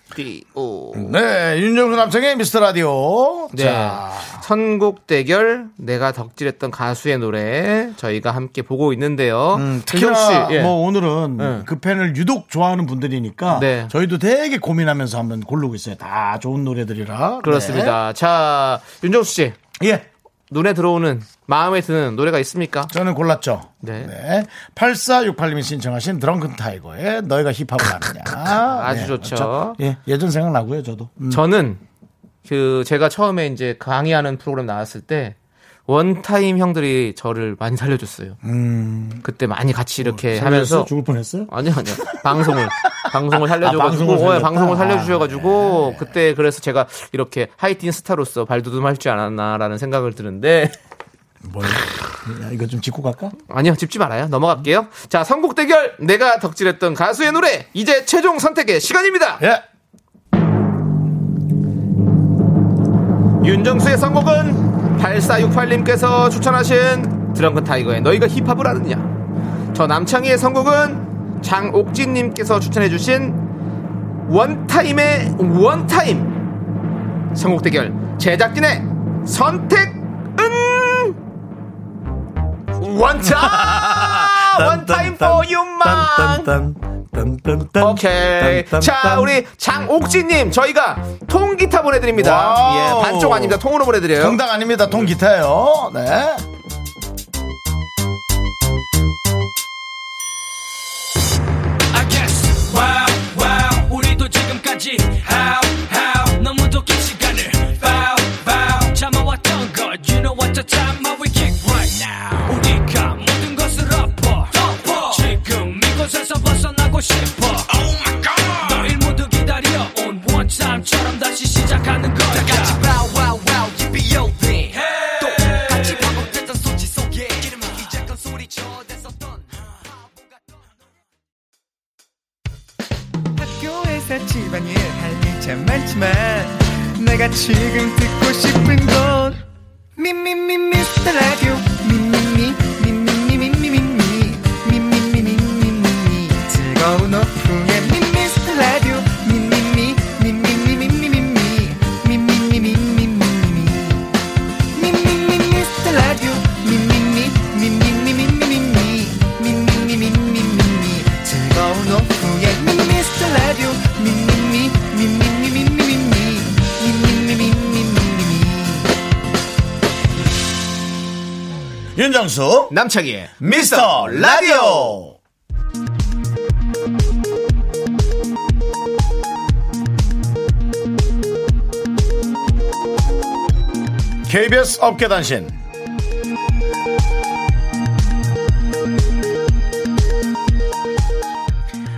D.O. 네, 윤정수 남창의 미스터 라디오. 네. 자, 선곡 대결 내가 덕질했던 가수의 노래 저희가 함께 보고 있는데요. 음, 특히나 씨, 예. 뭐 오늘은 네. 그 팬을 유독 좋아하는 분들이니까 네. 저희도 되게 고민하면서 한번 고르고 있어요. 다 좋은 노래들이라. 그렇습니다. 자, 윤정수 씨 네. 예. 눈에 들어오는 마음에 드는 노래가 있습니까? 저는 골랐죠. 네. 8468님이 신청하신 드렁큰 타이거의 너희가 힙합을 아느냐. 아주 좋죠. 그렇죠. 예, 예전 생각나고요, 저도. 음. 저는 그 제가 처음에 이제 강의하는 프로그램 나왔을 때 원타임 형들이 저를 많이 살려줬어요. 그때 많이 같이 이렇게 하면서 음. 죽을 뻔했어요? 아니요, 아니요. 방송을, <laughs> 방송을 살려줘가지고, 아, 방송을 어, 살렸다? 네, 방송을 살려주셔가지고, 그때 그래서 제가 이렇게 하이틴 스타로서 발돋움할 줄 알았나라는 생각을 드는데, 뭘? 야, 이거 좀 짚고 갈까? 아니요, 짚지 말아요. 넘어갈게요. 자, 선곡 대결! 내가 덕질했던 가수의 노래! 이제 최종 선택의 시간입니다! 예. 윤정수의 선곡은 8468님께서 추천하신 드렁큰 타이거의 너희가 힙합을 아느냐. 저 남창희의 선곡은 장옥진님께서 추천해주신 원타임의 원타임. 선곡 대결 제작진의 선택은 원타! 원타임 for you만! 오케이. 자, 우리 장옥진님, 저희가 통기타 보내드립니다. 와우. 예, 반쪽 아닙니다. 통으로 보내드려요. 통당 아닙니다. 통기타요. 네. I guess wow wow 우리도 지금까지 how how 너무도 긴 시간을 bow bow 참아왔던 것 you know what the time 싶어. Oh my god. 너희 모두 기다려온 one time처럼 다시 시작하는 거야. 다 같이 bow wow wow yippee yo thing 똑같이 반복됐던 소지 속에 이름은 이제껏 소리쳐 댔었던 학교에서 집안일 할일참 많지만 내가 지금 듣고 싶은 건 미미미 미스터 라디오. 미미미 윤정수 남창희의 미스터 라디오. KBS 업계단신.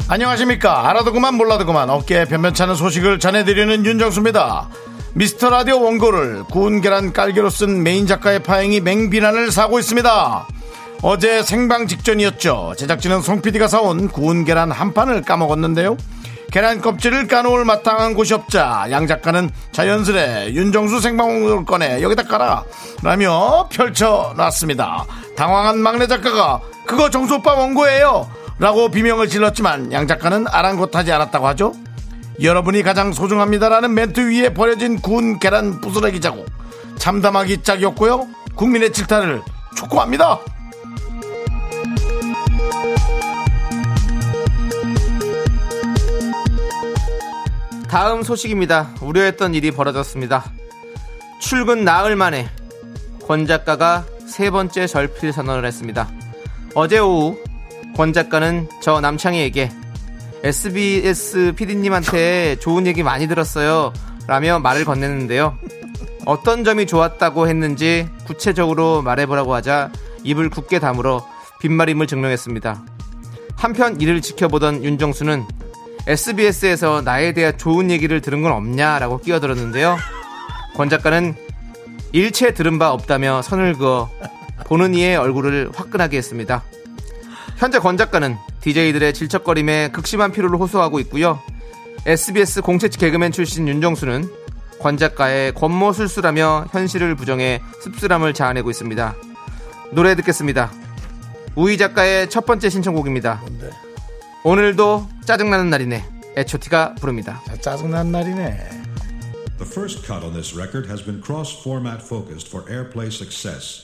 안녕하십니까? 알아도 그만 몰라도 그만. 어깨에 변변찮은 소식을 전해드리는 윤정수입니다 미스터 라디오 원고를 구운 계란 깔개로 쓴 메인 작가의 파행이 맹비난을 사고 있습니다. 어제 생방 직전이었죠. 제작진은 송 PD가 사온 구운 계란 한 판을 까먹었는데요. 계란 껍질을 까놓을 마땅한 곳이 없자 양 작가는 자연스레 윤정수 생방송을 꺼내 여기다 깔아 라며 펼쳐놨습니다. 당황한 막내 작가가 그거 정수 오빠 원고예요 라고 비명을 질렀지만 양 작가는 아랑곳하지 않았다고 하죠 여러분이 가장 소중합니다라는 멘트 위에 버려진 구운 계란 부스러기 자국 참담하기 짝이었고요 국민의 질타를 촉구합니다 다음 소식입니다. 우려했던 일이 벌어졌습니다. 출근 나흘 만에 권 작가가 세 번째 절필 선언을 했습니다. 어제 오후 권 작가는 저 남창희에게 SBS PD님한테 좋은 얘기 많이 들었어요. 라며 말을 건넸는데요. 어떤 점이 좋았다고 했는지 구체적으로 말해보라고 하자 입을 굳게 다물어 빈말임을 증명했습니다. 한편 이를 지켜보던 윤정수는 SBS에서 나에 대한 좋은 얘기를 들은 건 없냐라고 끼어들었는데요. 권 작가는 일체 들은 바 없다며 선을 그어 보는 이의 얼굴을 화끈하게 했습니다. 현재 권 작가는 DJ들의 질척거림에 극심한 피로를 호소하고 있고요. SBS 공채 개그맨 출신 윤정수는 권 작가의 권모술수라며 현실을 부정해 씁쓸함을 자아내고 있습니다. 노래 듣겠습니다. 우희 작가의 첫 번째 신청곡입니다. 오늘도 짜증나는 날이네. 에초티가 부릅니다. 짜증난 날이네 The first cut on this record has been cross format focused for airplay success.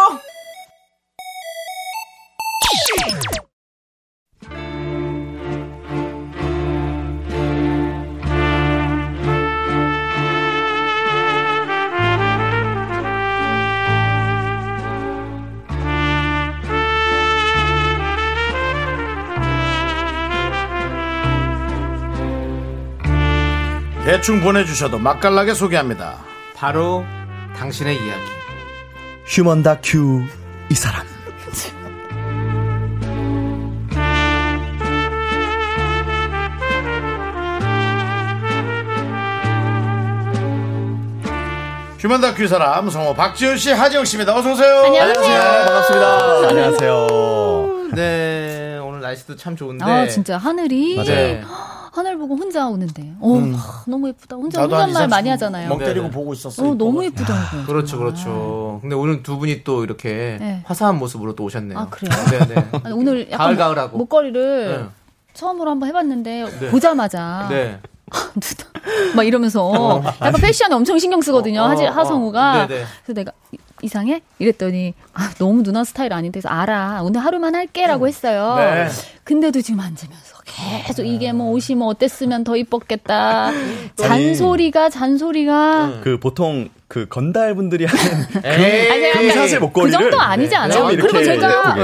대충 보내주셔도 맛깔나게 소개합니다. 바로 당신의 이야기. 휴먼 다큐 이 사람. 휴먼 다큐 사람 성우 박지훈 씨 하지영 씨입니다. 어서 오세요. 안녕하세요. 반갑습니다. 안녕하세요. 네, 오늘 날씨도 참 좋은데. 아 진짜 하늘이. 네. 하늘 보고 혼자 오는데 어 아, 너무 예쁘다 혼자 혼잣말 많이 분 하잖아요 멍 때리고 네네. 보고 있었어요 어 너무 예쁘더라고요 그렇죠, 그렇죠. 근데 오늘 두 분이 또 이렇게 네. 화사한 모습으로 또 오셨네요. 아, 그래요? 네네. <laughs> 아니, 오늘 약간 가을, 가을하고. 목걸이를 네. 처음으로 한번 해봤는데 네. 보자마자 네. <laughs> 막 이러면서 약간 패션에 엄청 신경 쓰거든요 어, 어, 하지 어. 하성우가 네네. 그래서 내가 이- 이상해? 이랬더니 아, 너무 누나 스타일 아닌데 그래서 알아. 오늘 하루만 할게라고 했어요. 네. 근데도 지금 앉으면서 계속 이게 뭐 옷이 뭐 어땠으면 더 이뻤겠다. <laughs> 잔소리가 잔소리가. 그 보통 그 건달 분들이 하는 아니, 그 사실 목걸이를 그 정도 아니지 않아요? 좀 이렇게 그리고 제가.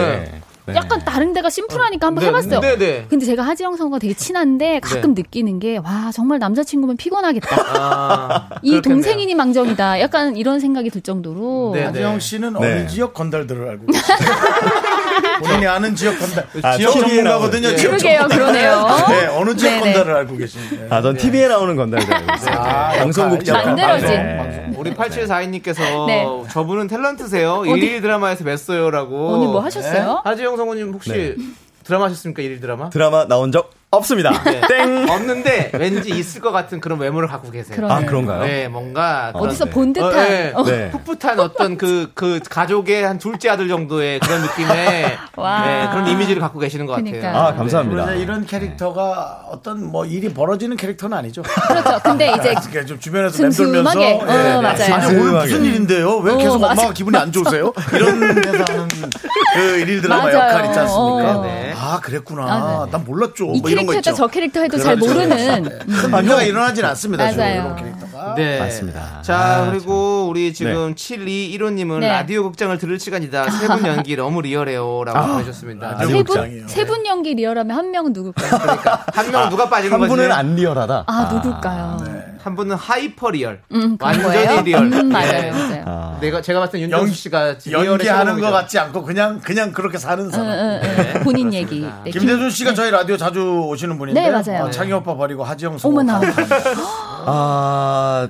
약간 다른 데가 심플하니까 한번 네, 해봤어요. 네, 네. 근데 제가 하지영 선과 되게 친한데 가끔 느끼는 게 와 정말 남자친구면 피곤하겠다. 아, 이 그렇겠네요. 동생이니 망정이다. 약간 이런 생각이 들 정도로 네, 네. 하지영 씨는 네. 어느 지역 건달들을 알고 계세요? <laughs> 본인이 아는 지역 건달. 아, 지역 전문가거든요. 지역 그러게요. 그러네요. <laughs> 네, 어느 지역 네네. 건달을 알고 계시는데. 아, 전 TV에 나오는 건달들 알고 있어요. 아, 방송국 역할, 지역. 만들어진. 네. 우리 8742님께서 네. 저분은 탤런트세요. 일일 드라마에서 뵀어요라고. 오늘 뭐 하셨어요? 하지영 성우님 혹시 네. 드라마 하셨습니까? 일일 드라마? 드라마 나온 적 없습니다. 네. 땡! 없는데 왠지 있을 것 같은 그런 외모를 갖고 계세요. 그러네요. 아, 그런가요? 네, 뭔가 그런- 어디서 본 듯한. 어, 네. 어. 네. 풋풋한 어떤 그, 그 가족의 한 둘째 아들 정도의 그런 느낌의 <laughs> 와. 네, 그런 이미지를 갖고 계시는 것 같아요. 그러니까요. 아, 감사합니다. 이런 캐릭터가 어떤 뭐 일이 벌어지는 캐릭터는 아니죠. 그렇죠. 근데 이제 그러니까 좀 주변에서 맴돌면서 슴슴하게. 어, 예. 맞아요. 아니 오늘 무슨. 일인데요? 왜 어, 계속 맞아. 엄마가 기분이 안 좋으세요? 이런 데서 하는 그 일일 드라마 맞아요. 역할 있지 않습니까? 어. 네. 아 그랬구나. 아, 네. 난 몰랐죠. 이뭐 캐릭터. 했다 저 캐릭터 해도 잘 그렇죠. 모르는. <laughs> 큰 문제가 일어나진 않습니다. 맞아요. 이런 캐릭터가. 네. 맞습니다. 자, 아, 그리고 우리 지금 7215님은 네. 라디오 극장을 들을 시간이다. 세 분 연기 너무 리얼해요. 라고 보내셨습니다. 라디오 세. 분, 세분 연기 리얼하면 한 명은 누굴까요? 그러니까 한명 누가 빠지는 한 거지? 분은 안 리얼하다. 아, 누굴까요? 한 분은 hyper real. 음, 그런 완전히 거예요? real. 음, 맞아요, 예. 맞아요. 아. 내가 제가 봤을 때 윤정수 연- 씨가 연기하는. 것 같지 않고 그냥 그냥 그렇게 사는 사람. 응, 응, 응. 본인 얘기. 네, 김- 김대준 씨가 저희 라디오 자주 오시는 분인데 네, 맞아요. 어, 창희 오빠 버리고 하지영 씨. 어머나. <laughs> 아,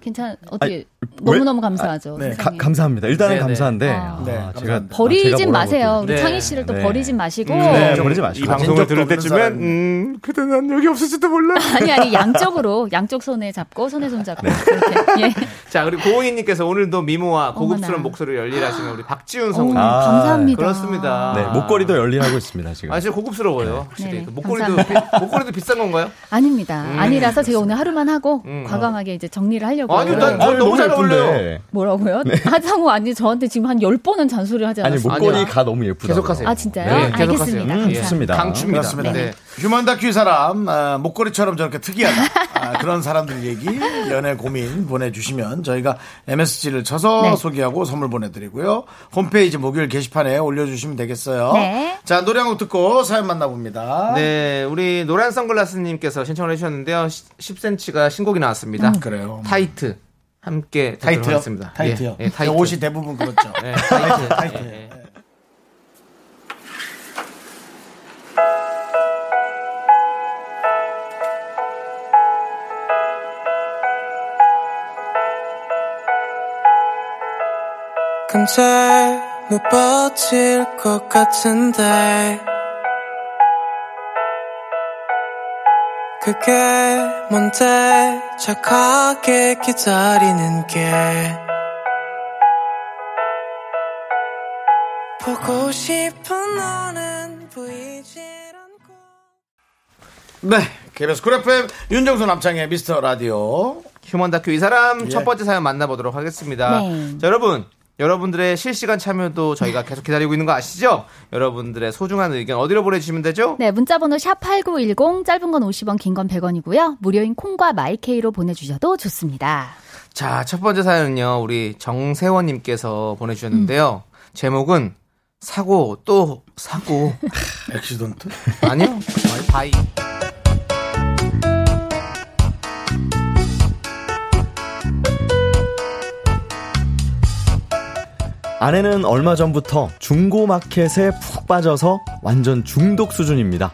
괜찮, 어떻게, 아니, 너무 너무 감사하죠. 네. 가- 세상에. 감사합니다. 일단은 네, 네. 감사한데. 아. 네, 아. 제가 버리진 뭐라고 마세요. 우리 네. 창희 씨를 또 네. 버리지 마시고. 네, 버리지 마시고. 이 방송을 들을 때쯤엔. 음, 그때 난 여기 없을지도 몰라. <laughs> 아니, 아니, 양쪽으로, 양쪽 손에 잡고, 손에 손 잡고. 이렇게. 예. 자, 그리고 고은희님께서 오늘도 미모와 고급스러운. 목소리를 열일하시는 우리 박지훈 오, 성우님. 아, 감사합니다. 그렇습니다. 네, 목걸이도 열일하고 있습니다, 지금. 아, 진짜 고급스러워요. 확실히. 네, 그 목걸이도, 비, 목걸이도 비싼 건가요? 아닙니다. 음, 아니라서 제가 오늘 하루만 하고, 음. 과감하게 이제 정리를 하려 고. 아니, 난 아, 저 너무 잘. 어울려요. 뭐라고요? <laughs> 하상우 아니, 저한테 지금 한 10번은 잔소리 하지 아니, 않았어요? 목걸이 가 너무 예쁘다. 계속하세요. 아, 진짜요? 네, 계속하세요. 알겠습니다. 음. 좋습니다. 강추입니다. 네. 휴먼 다큐 이 사람 아, 목걸이처럼 저렇게 특이하다 아, 그런 사람들 얘기 연애 고민 보내주시면 저희가 MSG를 쳐서 네. 소개하고 선물 보내드리고요 홈페이지 목요일 게시판에 올려주시면 되겠어요 네. 자 노래 한 곡 듣고 사연 만나봅니다 네, 우리 노란 선글라스님께서 신청을 해주셨는데요. 10cm가 신곡이 나왔습니다. 그래요 타이트. 함께 듣도록 타이트요? 예, 예, 타이트. 옷이 대부분 그렇죠 예, 타이트. 타이트. 예, 예. 근데 못 버틸 것 같은데 그게 뭔데 착하게 기다리는 게 보고 싶은 너는 보이질 않고 네 KBS 쿨 FM 윤정수 남창희의 미스터 라디오 휴먼 다큐 이 사람 예. 첫 번째 사연 만나보도록 하겠습니다. 네. 자, 여러분. 여러분들의 실시간 참여도 저희가 계속 기다리고 있는 거 아시죠? 여러분들의 소중한 의견 어디로 보내주시면 되죠? 네, 문자번호 샵8910, 짧은 건 50원, 긴 건 100원이고요. 무료인 콩과 마이케이로 보내주셔도 좋습니다. 자, 첫 번째 사연은요, 우리 정세원님께서 보내주셨는데요. 제목은 사고 또 사고 <laughs> accident 아니요 buy 아내는 얼마 전부터 중고 마켓에 푹 빠져서 완전 중독 수준입니다.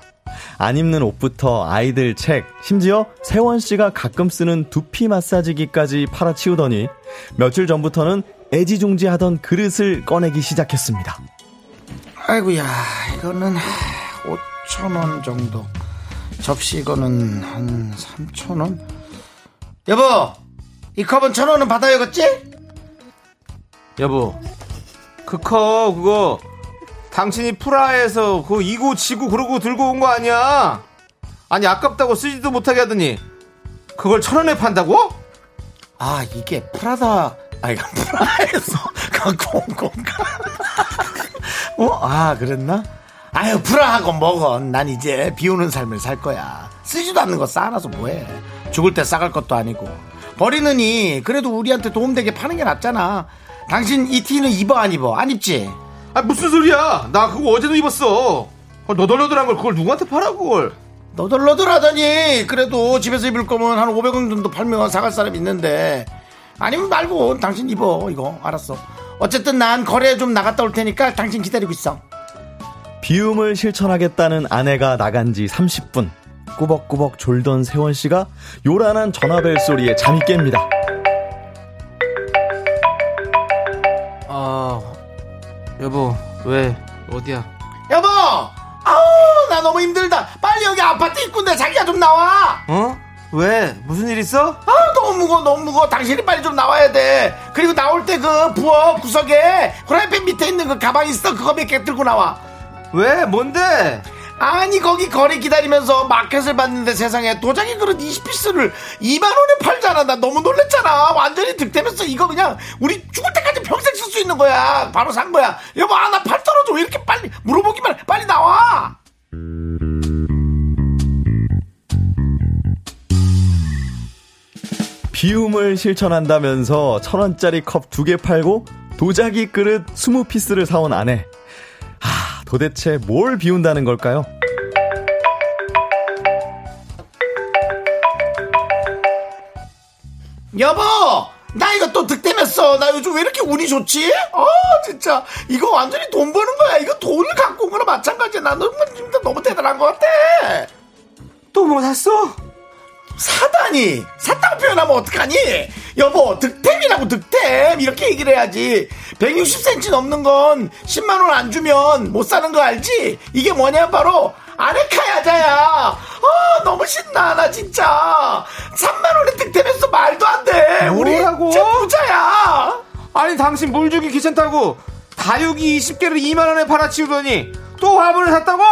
안 입는 옷부터 아이들 책, 심지어 세원 씨가 가끔 쓰는 두피 마사지기까지 팔아치우더니 며칠 전부터는 애지중지 하던 그릇을 꺼내기 시작했습니다. 아이고야 이거는 5천원 정도 접시 이거는 한 3천원 여보 이 컵은 천원은 받아야겠지? 여보 그컵 그거 당신이 프라하에서 그 이고 지고 그러고 들고 온 거 아니야 아니 아깝다고 쓰지도 못하게 하더니 그걸 천 원에 판다고? 아 이게 프라다 아 이거 프라에서 갖고 온 건가? <laughs> 어? 아 그랬나? 아유 프라하고 먹어 난 이제 비우는 삶을 살 거야 쓰지도 않는 거 쌓아놔서 뭐해 죽을 때 싸갈 것도 아니고 버리느니 그래도 우리한테 도움되게 파는 게 낫잖아 당신 이 티는 입어 안 입어 안 입지? 아 무슨 소리야? 나 그거 어제도 입었어. 어, 너덜너덜한 걸 그걸 누구한테 팔아 그걸? 너덜너덜하더니 그래도 집에서 입을 거면 한 500원 정도 팔면 사갈 사람 있는데 아니면 말고 당신 입어 이거 알았어 어쨌든 난 거리에 좀 나갔다 올 테니까 당신 기다리고 있어 비움을 실천하겠다는 아내가 나간 지 30분. 꾸벅꾸벅 졸던 세원 씨가 요란한 전화벨 소리에 잠이 깹니다. 아 여보 왜? 어디야? 여보! 아우 나 너무 힘들다. 빨리 여기 아파트 입구인데 자기가 좀 나와. 어? 왜? 무슨 일 있어? 아 너무 무거워 너무 무거워. 당신이 빨리 좀 나와야 돼. 그리고 나올 때 그 부엌 구석에 프라이팬 밑에 있는 그 가방 있어? 그거 몇 개 들고 나와. 왜? 뭔데? 아니 거기 거리 기다리면서 마켓을 봤는데 세상에 도자기 그릇 20피스를 2만원에 팔잖아. 나 너무 놀랬잖아. 완전히 득템했어. 이거 그냥 우리 죽을 때까지 평생 쓸 수 있는 거야. 바로 산 거야. 여보 아 나 팔 떨어져. 왜 이렇게 빨리 물어보기만 해. 빨리 나와. 비움을 실천한다면서 천 원짜리 컵 두 개 팔고 도자기 그릇 20피스를 사온 아내. 하, 도대체 뭘 비운다는 걸까요? 여보! 나 이거 또 득템했어. 나 요즘 왜 이렇게 운이 좋지? 아 진짜. 이거 완전히 돈 버는 거야. 이거 돈을 갖고 온 거랑 마찬가지야. 나 너무 너무 대단한 것 같아. 또 뭐 샀어? 사다니 샀다고 표현하면 어떡하니? 여보 득템이라고 득템. 이렇게 얘기를 해야지. 160cm 넘는 건 10만원 안 주면 못 사는 거 알지? 이게 뭐냐? 바로 아레카 야자야. 아 너무 신나 나 진짜. 3만원에 득템했어 말도 안돼. 우리? 진짜 부자야. 아니 당신 물 주기 귀찮다고 다육이 20개를 2만 원에 팔아치우더니 또 화분을 샀다고?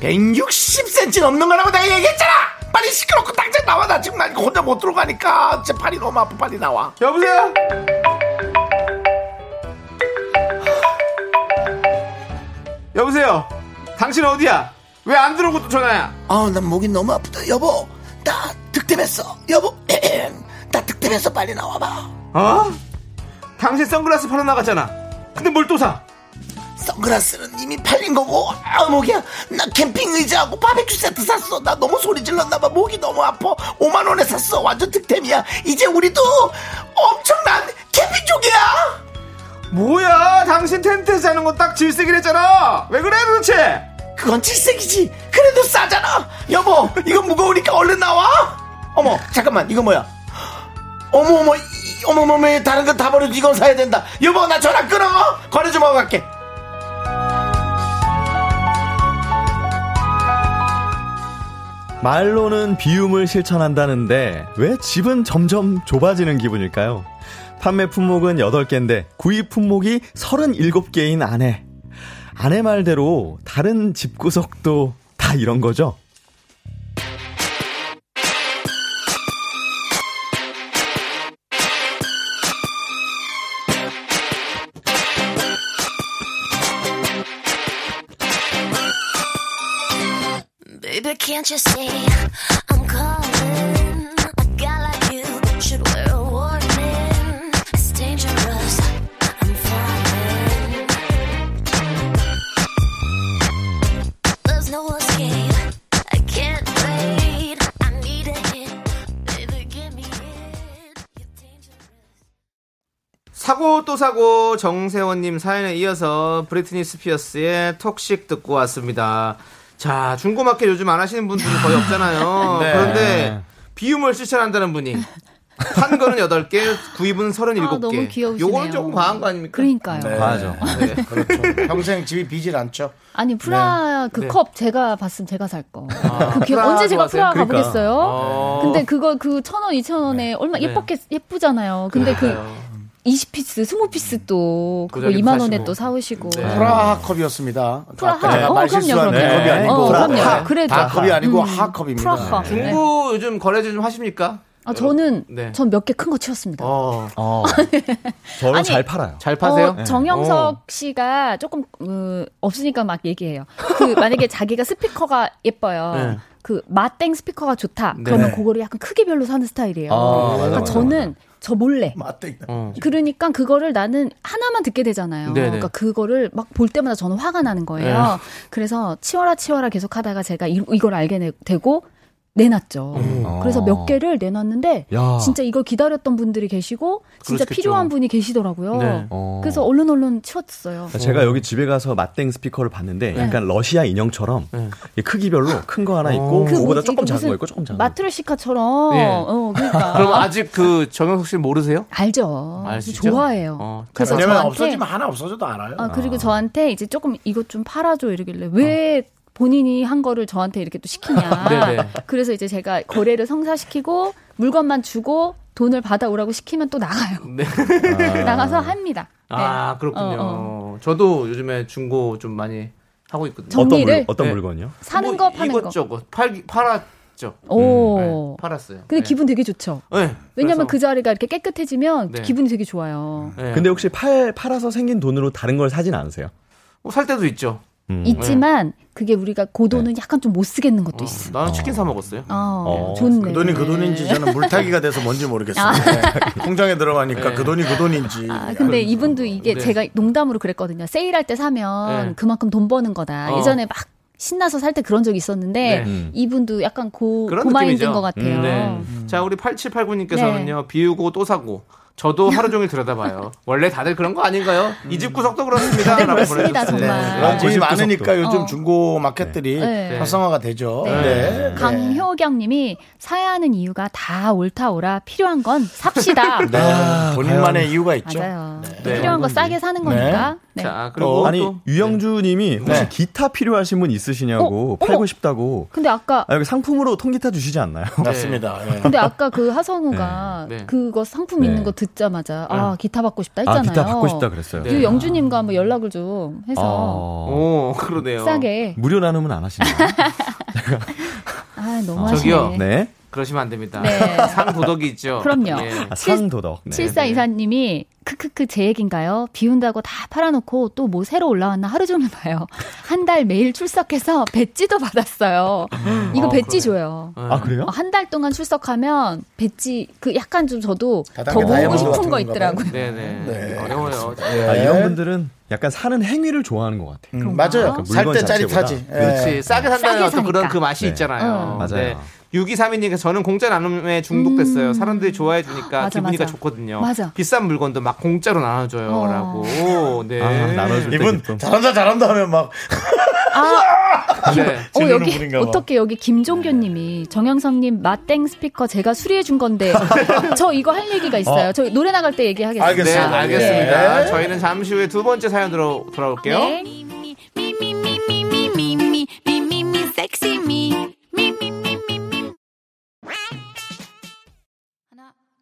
160cm 넘는 거라고 내가 얘기했잖아 빨리 시끄럽고 당장 나와 나 지금 나 이거 혼자 못 들어가니까 진짜 팔이 너무 아파 빨리 나와 여보세요? 여보세요? 당신 어디야? 왜 안 들어오고 또 전화야? 아, 난 목이 너무 아프다. 여보, 나 득템했어. 여보, <clears throat> 나 득템했어. 빨리 나와봐. 어? 당신 선글라스 팔아 나갔잖아. 근데 뭘 또 사? 선글라스는 이미 팔린 거고, 아, 목이야. 나 캠핑 의자하고 바베큐 세트 샀어. 나 너무 소리 질렀나봐. 목이 너무 아파. 5만 원에 샀어. 완전 득템이야. 이제 우리도 엄청난 캠핑 쪽이야. 뭐야? 당신 텐트 사는 거 딱 질색이랬잖아. 왜 그래 도대체? 그건 질색이지. 그래도 싸잖아. 여보, 이거 무거우니까 얼른 나와. 어머, 잠깐만. 이거 뭐야? 어머, 어머, 이- 어머, 어머, 다른 건다 버려도 이건 사야 된다. 여보, 나 전화 끊어. 거래 좀 하고 갈게. 말로는 비움을 실천한다는데 왜 집은 점점 좁아지는 기분일까요? 판매 품목은 8개인데 구입 품목이 37개인 아내. 아내 말대로 다른 집구석도 다 이런 거죠? Can't you see I'm calling? A guy like you should wear a warning. It's dangerous. I'm falling. There's no escape. I can't wait. I need a hit. Baby, give me it. 사고 또 사고 정세원님 사연에 이어서 브리트니 스피어스의 톡식 듣고 왔습니다. 자 중고마켓 요즘 안 하시는 분들이 거의 없잖아요. <laughs> 네. 그런데 비움을 실천한다는 분이 한 거는 8개, 구입은 37개. 아, 너무 귀여우시네요. 요거는 조금 과한 거 아닙니까? 그러니까요. 네. 맞아. 네. 그렇죠. <laughs> 평생 집이 비질 않죠. 아니 프라 그 네. 컵 제가 봤으면 제가 살 거. 아, 그 기- 언제 제가? 프라 가보겠어요? 어. 근데 그거 그 천 원, 이천 원에 얼마 네. 예뻤게 예쁘잖아요. 근데 그 20피스, 20피스 또 그거 도자기도 2만 원에. 또 사오시고. 네. 프라 컵이었습니다. 프라 아까 제가 하- 말 어, 실수한 그럼요, 그 컵이. 아니고 어, 프라 그럼요. 하- 그래도. 다 컵이 아니고 음. 하 컵입니다. 프라하. 네. 중고 요즘 거래 좀 하십니까? 아, 저는 네. 전몇 개 큰 거 치웠습니다. 어. 어. <laughs> 저는 아니, 잘 팔아요. 잘 파세요? 어, 정영석 씨가 조금 어, 없으니까 막 얘기해요. 그 만약에 자기가 스피커가 예뻐요. 네. 그 마땡 스피커가 좋다. 네. 그러면 그거를 약간 크기별로 사는 스타일이에요. 아, 맞아, 그러니까 맞아, 저는 저 몰래. 맞대. 어. 그러니까 그거를 나는 하나만 듣게 되잖아요. 네네. 그러니까 그거를 막 볼 때마다 저는 화가 나는 거예요. 네. 그래서 치워라 치워라 계속 하다가 제가 이, 이걸 알게 내- 되고 내놨죠. 음. 그래서 아. 몇 개를 내놨는데 야. 진짜 이걸 기다렸던 분들이 계시고 진짜 그러시겠죠. 필요한 분이 계시더라고요. 네. 어. 그래서 얼른 얼른 치웠어요. 제가 여기 집에 가서 맞땡 스피커를 봤는데 약간 러시아 인형처럼 네. 이 크기별로 큰 거 하나 있고 그 그거보다 뭐지? 조금 그 작은 무슨 거 있고 조금 작은 거. 마트로시카처럼 예. 어 그러니까 그럼 아직 그 정영석 씨 모르세요? 알죠. 아시죠? 좋아해요. 어, 그래서 저한테 없어지면 하나 없어져도 알아요. 아, 그리고 저한테 이제 조금 이것 좀 팔아줘 이러길래 왜 본인이 한 거를 저한테 이렇게 또 시키냐. 네네. <laughs> 그래서 이제 제가 거래를 성사시키고 물건만 주고 돈을 받아오라고 시키면 또 나가요. 네. <laughs> 나가서 합니다. 네. 아, 그렇군요. 어, 저도 요즘에 중고 좀 많이 하고 있거든요. 정- 어떤, 정리를- 물, 어떤 네. 물건이요? 사는 뭐거 파는 거. 이것저것 팔 팔았죠. 오. 네, 팔았어요. 근데 네. 기분 되게 좋죠. 네, 왜냐면 그래서- 그 자리가 이렇게 깨끗해지면 네. 기분이 되게 좋아요. 네. 근데 혹시 팔 팔아서 생긴 돈으로 다른 걸 사진 않으세요? 뭐 살 때도 있죠. 음. 있지만 그게 우리가 그 돈은 약간 좀 못 쓰겠는 것도 어, 있어. 나는 치킨 사 먹었어요. 어, 어, 좋네. 그 돈이 그 돈인지 저는 물타기가 돼서 뭔지 모르겠어요. 네. 통장에 들어가니까 네. 그 돈이 그 돈인지. 아, 근데 이분도 이게 네. 제가 농담으로 그랬거든요. 세일할 때 사면 네. 그만큼 돈 버는 거다. 어. 예전에 막 신나서 살 때 그런 적이 있었는데 네. 음. 이분도 약간 고, 그런 고마인드인 느낌이죠. 것 같아요. 네. 자, 우리 8789님께서는요, 비우고 또 사고. 저도 하루 종일 들여다봐요. 원래 다들 그런 거 아닌가요? 이 집 구석도 그렇습니다. 라고 그렇습니다. 정말. 그런 집이 고집 많으니까. 요즘 어. 중고 마켓들이 네. 활성화가 되죠. 네. 네. 강효경 님이 사야 하는 이유가 다 옳다 오라 필요한 건 삽시다. <laughs> 네. 본인만의 이유가 있죠. 맞아요. 네. 필요한 거 싸게 사는 거니까. 네. 자, 그리고 아니 또. 유영주님이 혹시 네. 기타 필요하신 분 있으시냐고 어, 팔고 어머. 싶다고. 근데 아까 아, 여기 상품으로 통기타 주시지 않나요? 맞습니다. 예. 근데 아까 그 하성우가 네. 네. 그거 상품 네. 있는 거 듣자마자 아 기타 받고 싶다 아 했잖아요. 기타 받고 싶다 그랬어요. 네. 유영주님과 한번 연락을 좀 해서 어, 오, 그러네요. 싸게. 무료 나눔은 안 하시나요? <laughs> 아 너무 저기요. 하시네. 네. 그러시면 안 됩니다. 네. <laughs> 상도덕이 있죠. 그럼요. 예. 아, 상도덕. 네. 칠사 이사님이 크크크 제 얘긴가요? 비운다고 다 팔아놓고 또 뭐 새로 올라왔나 하루 종일 봐요. 한 달 매일 출석해서 배지도 받았어요. 이거 어, 배지 그래요. 줘요. 아 그래요? 한 달 동안 출석하면 배지 그 약간 좀 저도 더 모으고 싶은 거 있더라고요. 네네. 네. 어려워요. 아, 이런 분들은 약간 사는 행위를 좋아하는 것 같아요. 음, 맞아요. 그살 물건 때 짜릿하지. 그렇지. 싸게 산다는 싸게 어떤 그런. 그 맛이 네. 있잖아요. 어. 맞아요. 6232님께서 저는 공짜 나눔에 중독됐어요. 사람들이 좋아해 주니까 음. 맞아, 기분이가 맞아. 좋거든요. 맞아. 비싼 물건도 막 공짜로 나눠줘요. 어. 라고. 네. 아, 나눠줄 때 이분 기쁨. 잘한다 잘한다 하면 막 <laughs> 네. 어, 지르는 여기. 어떻게 여기 김종교님이 정영성님 마땡 스피커 제가 수리해 준 건데 <laughs> 저 이거 할 얘기가 있어요. 저 노래 나갈 때 얘기하겠습니다. 네, 알겠습니다. 알겠습니다. 예. 저희는 잠시 후에 두 번째 사연으로 돌아올게요.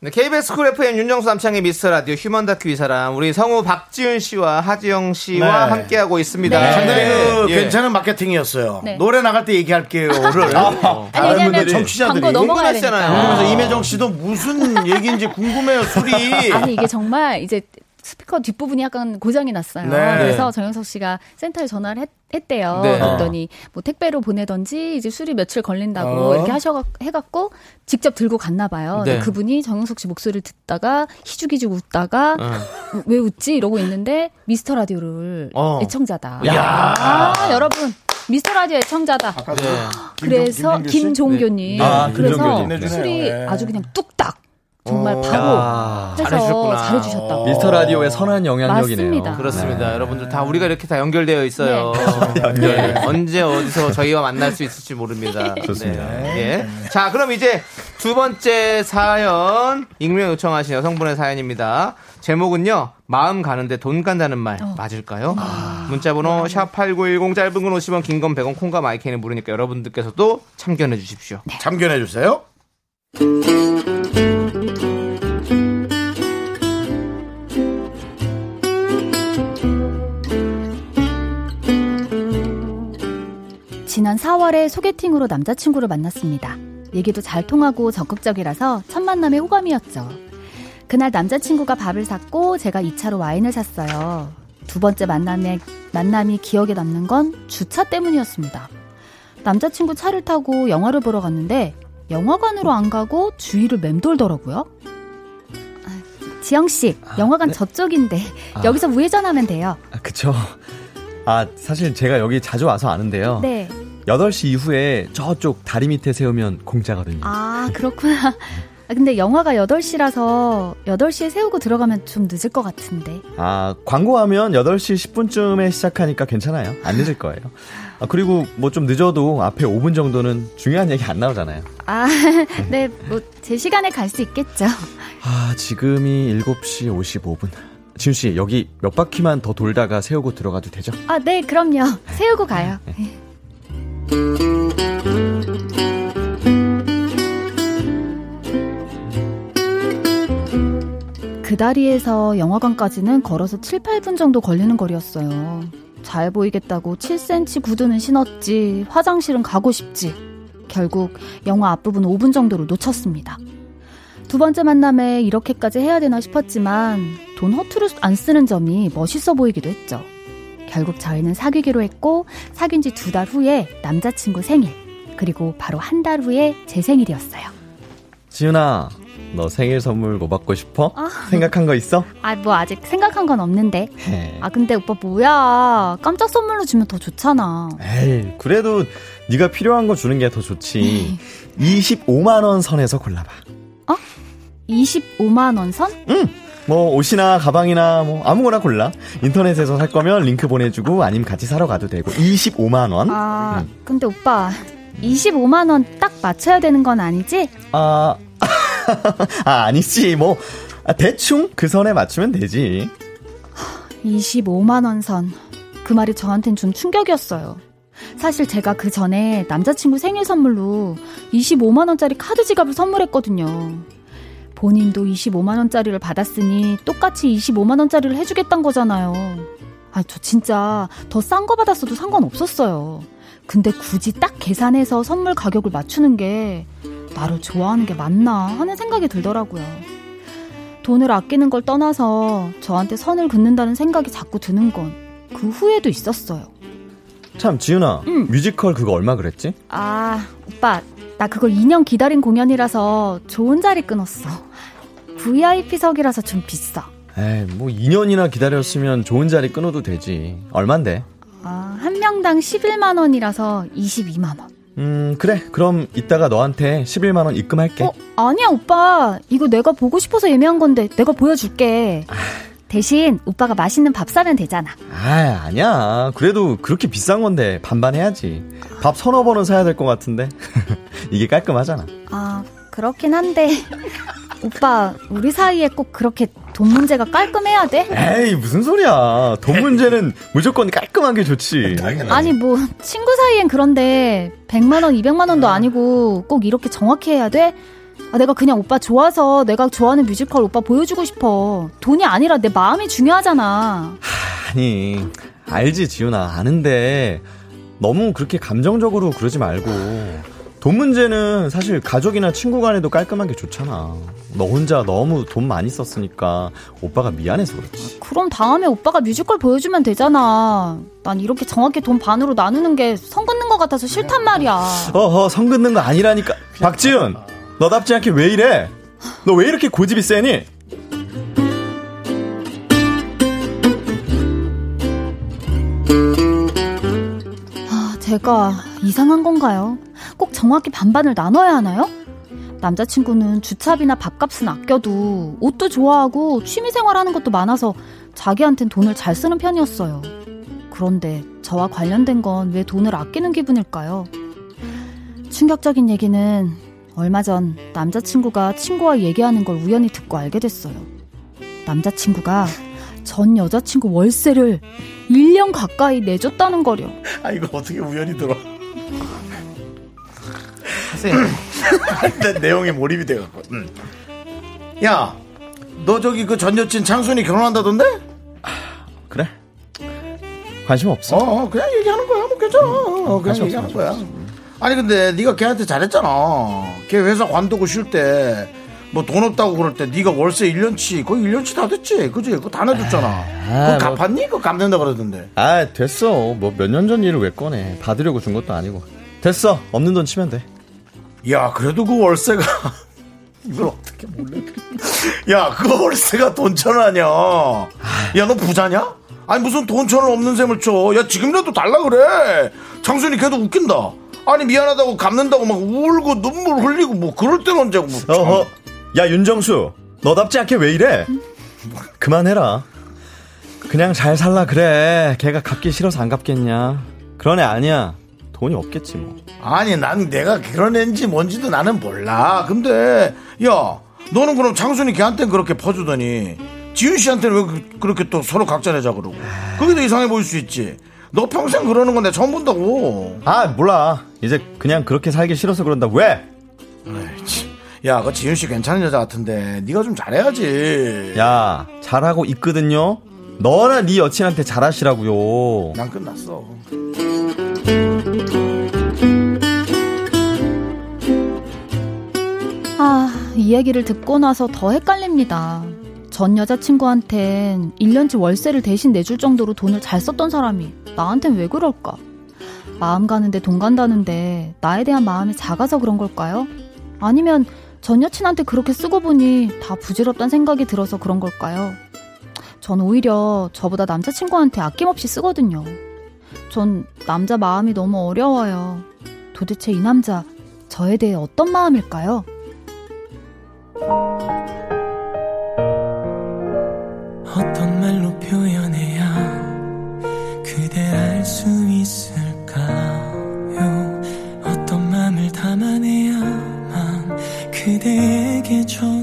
네, KBS 쿨 FM 윤정수 남창희의 미스터 라디오 휴먼 다큐 이 사람 우리 성우 박지은 씨와 하지영 씨와 네. 함께하고 있습니다. 네. 상당히 그 예. 괜찮은 마케팅이었어요. 네. 노래 나갈 때 얘기할게요를 <laughs> 어. 아니, 왜냐면 분들이 청취자들이 궁금했잖아요. 그래서 임혜정 씨도 무슨 <laughs> 얘기인지 궁금해요, 술이. 아니 이게 정말 이제 스피커 뒷부분이 약간 고장이 났어요. 네. 그래서 정영석 씨가 센터에 전화를 했, 했대요. 네. 그랬더니 뭐 택배로 보내던지 이제 수리 며칠 걸린다고 어. 이렇게 하셔 해갖고 직접 들고 갔나 봐요. 네. 그분이 정영석 씨 목소리를 듣다가 희죽희죽 웃다가 어. 왜 웃지 이러고 있는데 미스터 라디오를 어. 애청자다. 야. 아 여러분 미스터 라디오 애청자다. 네. 그래서? 김종교님 아, 그래서 김종교님. 네. 술이 네. 아주 그냥 뚝딱 정말 어, 바로 야, 해서 잘해주셨구나. 잘해주셨다고. 미스터 라디오의 선한 영향력이네요. 맞습니다. 그렇습니다. 네. 여러분들 다 우리가 이렇게 다 연결되어 있어요. 네. <laughs> 언제 어디서 저희와 만날 수 있을지 모릅니다. <laughs> 좋습니다. 네. 예. 자, 그럼 이제 두 번째 사연 익명 요청하신 여성분의 사연입니다. 제목은요. 마음 가는데 돈 간다는 말 맞을까요? 문자번호 샵 #8910 짧은 건 50원, 긴 건 100원, 콩과 마이크는 무료니까 여러분들께서도 참견해 주십시오. 참견해 주세요. 지난 4월에 소개팅으로 남자친구를 만났습니다. 얘기도 잘 통하고 적극적이라서 첫 만남의 호감이었죠. 그날 남자친구가 밥을 샀고 제가 2차로 와인을 샀어요. 두 번째 만남에, 만남이 기억에 남는 건 주차 때문이었습니다. 남자친구 차를 타고 영화를 보러 갔는데 영화관으로 안 가고 주위를 맴돌더라고요. 아, 지영씨, 영화관 저쪽인데 여기서 우회전하면 돼요. 아, 그쵸. 아, 사실 제가 여기 자주 와서 아는데요. 네. 8시 이후에 저쪽 다리 밑에 세우면 공짜거든요. 아, 그렇구나. 아, 근데 영화가 8시라서 8시에 세우고 들어가면 좀 늦을 것 같은데. 아, 광고하면 8시 10분쯤에 시작하니까 괜찮아요. 안 늦을 거예요. 아, 그리고 뭐 좀 늦어도 앞에 5분 정도는 중요한 얘기 안 나오잖아요. 아, <laughs> 네, 뭐, 제 시간에 갈 수 있겠죠. 아, 지금이 7시 55분. 지훈 씨, 여기 몇 바퀴만 더 돌다가 세우고 들어가도 되죠? 아, 네, 그럼요. 세우고 가요. 그 다리에서 영화관까지는 걸어서 7, 8분 정도 걸리는 거리였어요. 잘 보이겠다고 7cm 구두는 신었지, 화장실은 가고 싶지. 결국 영화 앞부분 5분 정도를 놓쳤습니다. 두 번째 만남에 이렇게까지 해야 되나 싶었지만 돈 허투루 안 쓰는 점이 멋있어 보이기도 했죠. 결국 저희는 사귀기로 했고 사귄 지 두 달 후에 남자친구 생일 그리고 바로 한 달 후에 제 생일이었어요. 지훈아, 너 생일 선물 뭐 받고 싶어? 아. 생각한 거 있어? 아 뭐 아직 생각한 건 없는데. 헤. 아 근데 오빠 뭐야 깜짝 선물로 주면 더 좋잖아. 에이, 그래도 네가 필요한 거 주는 게 더 좋지. <laughs> 25만 원 선에서 골라봐. 25만 원 선? 응. 뭐 옷이나 가방이나 뭐 아무거나 골라. 인터넷에서 살 거면 링크 보내주고 아니면 같이 사러 가도 되고. 25만 원. 아 응. 근데 오빠 25만 원 딱 맞춰야 되는 건 아니지? 아, <laughs> 아 아니지 뭐 아, 대충 그 선에 맞추면 되지. 25만 원 선. 그 말이 저한텐 좀 충격이었어요. 사실 제가 그 전에 남자친구 생일 선물로 25만 원짜리 카드 지갑을 선물했거든요. 본인도 25만 원짜리를 받았으니 똑같이 25만 원짜리를 해주겠단 거잖아요. 아, 저 진짜 더 싼 거 받았어도 상관없었어요. 근데 굳이 딱 계산해서 선물 가격을 맞추는 게 나를 좋아하는 게 맞나 하는 생각이 들더라고요. 돈을 아끼는 걸 떠나서 저한테 선을 긋는다는 생각이 자꾸 드는 건 그 후에도 있었어요. 참 지훈아 응. 뮤지컬 그거 얼마 그랬지? 아, 오빠, 나 그걸 2년 기다린 공연이라서 좋은 자리 끊었어. VIP석이라서 좀 비싸. 에이 뭐 2년이나 기다렸으면 좋은 자리 끊어도 되지. 얼만데? 아, 한 명당 11만 원이라서 22만 원. 음 그래 그럼 이따가 너한테 11만 원 입금할게. 어, 아니야, 오빠. 이거 내가 보고 싶어서 예매한 건데 내가 보여줄게. 대신 오빠가 맛있는 밥 사면 되잖아. 아 아니야 그래도 그렇게 비싼 건데 반반 해야지. 밥 서너 번은 사야 될 것 같은데 <laughs> 이게 깔끔하잖아. 아, 그렇긴 한데. 오빠, 우리 사이에 꼭 그렇게 돈 문제가 깔끔해야 돼? 에이 무슨 소리야 돈 문제는 무조건 깔끔한 게 좋지. 아니 뭐 친구 사이엔 그런데 100만 원, 200만 원도 아니고 꼭 이렇게 정확히 해야 돼? 아, 내가 그냥 오빠 좋아서 내가 좋아하는 뮤지컬 오빠 보여주고 싶어. 돈이 아니라 내 마음이 중요하잖아. 아니 알지 지훈아 아는데 너무 그렇게 감정적으로 그러지 말고 돈 문제는 사실 가족이나 친구 간에도 깔끔한 게 좋잖아 너 혼자 너무 돈 많이 썼으니까 오빠가 미안해서 그렇지 그럼 다음에 오빠가 뮤지컬 보여주면 되잖아. 난 이렇게 정확히 돈 반으로 나누는 게선 긋는 것 같아서 싫단 말이야. 어허 성 긋는 거 아니라니까 박지훈 너답지 않게 왜 이래 너 왜 이렇게 고집이 세니 아, 제가 이상한 건가요? 꼭 정확히 반반을 나눠야 하나요? 남자친구는 주차비나 밥값은 아껴도 옷도 좋아하고 취미생활 하는 것도 많아서 자기한텐 돈을 잘 쓰는 편이었어요. 그런데 저와 관련된 건 왜 돈을 아끼는 기분일까요? 충격적인 얘기는 얼마 전 남자친구가 친구와 얘기하는 걸 우연히 듣고 알게 됐어요. 남자친구가 전 여자친구 월세를 1년 가까이 내줬다는 거려. 아 이거 어떻게 우연히 들어? 하세요. 근데 내용에 몰입이 돼갖고. 음. 야, 너 저기 그 전 여친 장순이 결혼한다던데? 그래? 관심 없어. 어, 어, 그냥 얘기하는 거야. 뭐 괜찮아. 어, 그냥 관심 얘기하는 없어, 거야. 아니 근데 네가 걔한테 잘했잖아. 걔 회사 관두고 쉴 때 뭐 돈 없다고 그럴 때 네가 월세 1년치 거의 1년치 다 됐지. 그지? 그거 다 내줬잖아. 그거 뭐- 갚았니? 그거 갚는다 그러던데. 아 됐어. 뭐 몇 년 전 일을 왜 꺼내? 받으려고 준 것도 아니고. 됐어. 없는 돈 치면 돼. 야, 그래도 그 월세가 <laughs> 이걸 어떻게 몰래? 야, 그 월세가 돈천 원이야. 야, 너 부자냐? 아니 무슨 돈천 원 없는 셈을 쳐. 야, 지금이라도 달라 그래. 장순이 걔도 웃긴다. 아니 미안하다고 갚는다고 막 울고 눈물 흘리고 뭐 그럴 땐 언제고 뭐. 참. 어허. 야 윤정수. 너답지 않게 왜 이래? 그만해라. 그냥 잘 살라 그래. 걔가 갚기 싫어서 안 갚겠냐? 그런 애 아니야. 돈이 없겠지 뭐. 아니 난 내가 그런 애인지 뭔지도 나는 몰라. 근데 야, 너는 그럼 장순이 걔한테는 그렇게 퍼주더니 지윤 씨한테는 왜 그- 그렇게 또 서로 각자 내자 그러고. 그게 더 이상해 보일 수 있지. 너 평생 그러는 건 내가 처음 본다고. 아 몰라. 이제 그냥 그렇게 살기 싫어서 그런다. 왜? 야, 그 지윤 씨 괜찮은 여자 같은데 네가 좀 잘해야지. 야 잘하고 있거든요. 너나 네 여친한테 잘하시라고요. 난 끝났어. 아, 이 얘기를 듣고 나서 더 헷갈립니다. 전 여자친구한텐 1년치 월세를 대신 내줄 정도로 돈을 잘 썼던 사람이 나한텐 왜 그럴까? 마음 가는데 돈 간다는데 나에 대한 마음이 작아서 그런 걸까요? 아니면 전 여친한테 그렇게 쓰고 보니 다 부질없단 생각이 들어서 그런 걸까요? 전 오히려 저보다 남자친구한테 아낌없이 쓰거든요. 전 남자 마음이 너무 어려워요. 도대체 이 남자 저에 대해 어떤 마음일까요? 어떤 말로 표현해야 그댈 알 수 있을까요? 어떤 맘을 담아내야만 그대에게 전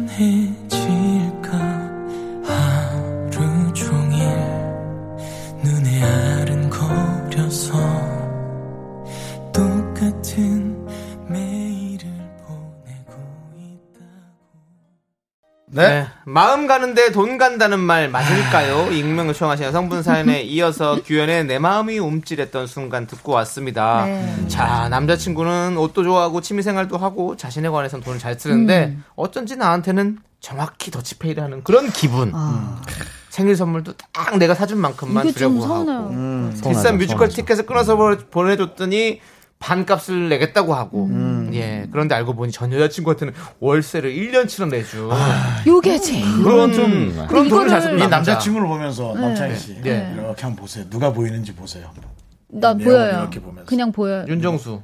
네. 마음 가는데 돈 간다는 말 맞을까요? 익명을 청하신 여성분 사연에 <laughs> 이어서 규현의 내 마음이 움찔했던 순간 듣고 왔습니다. 네. 자, 남자친구는 옷도 좋아하고 취미생활도 하고 자신에 관해서는 돈을 잘 쓰는데 음. 어쩐지 나한테는 정확히 더치페이를 하는 그런 기분. 아. 생일 선물도 딱 내가 사준 만큼만 이게 좀 주려고 하고. 음, 비싼 뮤지컬. 티켓을 끊어서 보- 보내줬더니 반값을 내겠다고 하고. 음. 예. 그런데 알고 보니 전 여자친구한테는 월세를 1년치로 내주. 요게 제일 그런 좀- 그런 돈을 잘이 쓰는 네. 남자. 남자친구를 보면서 남창희 씨 네. 이렇게 한번 보세요. 누가 보이는지 보세요. 나 보여요. 이렇게 보면서. 그냥 보여요. 윤정수.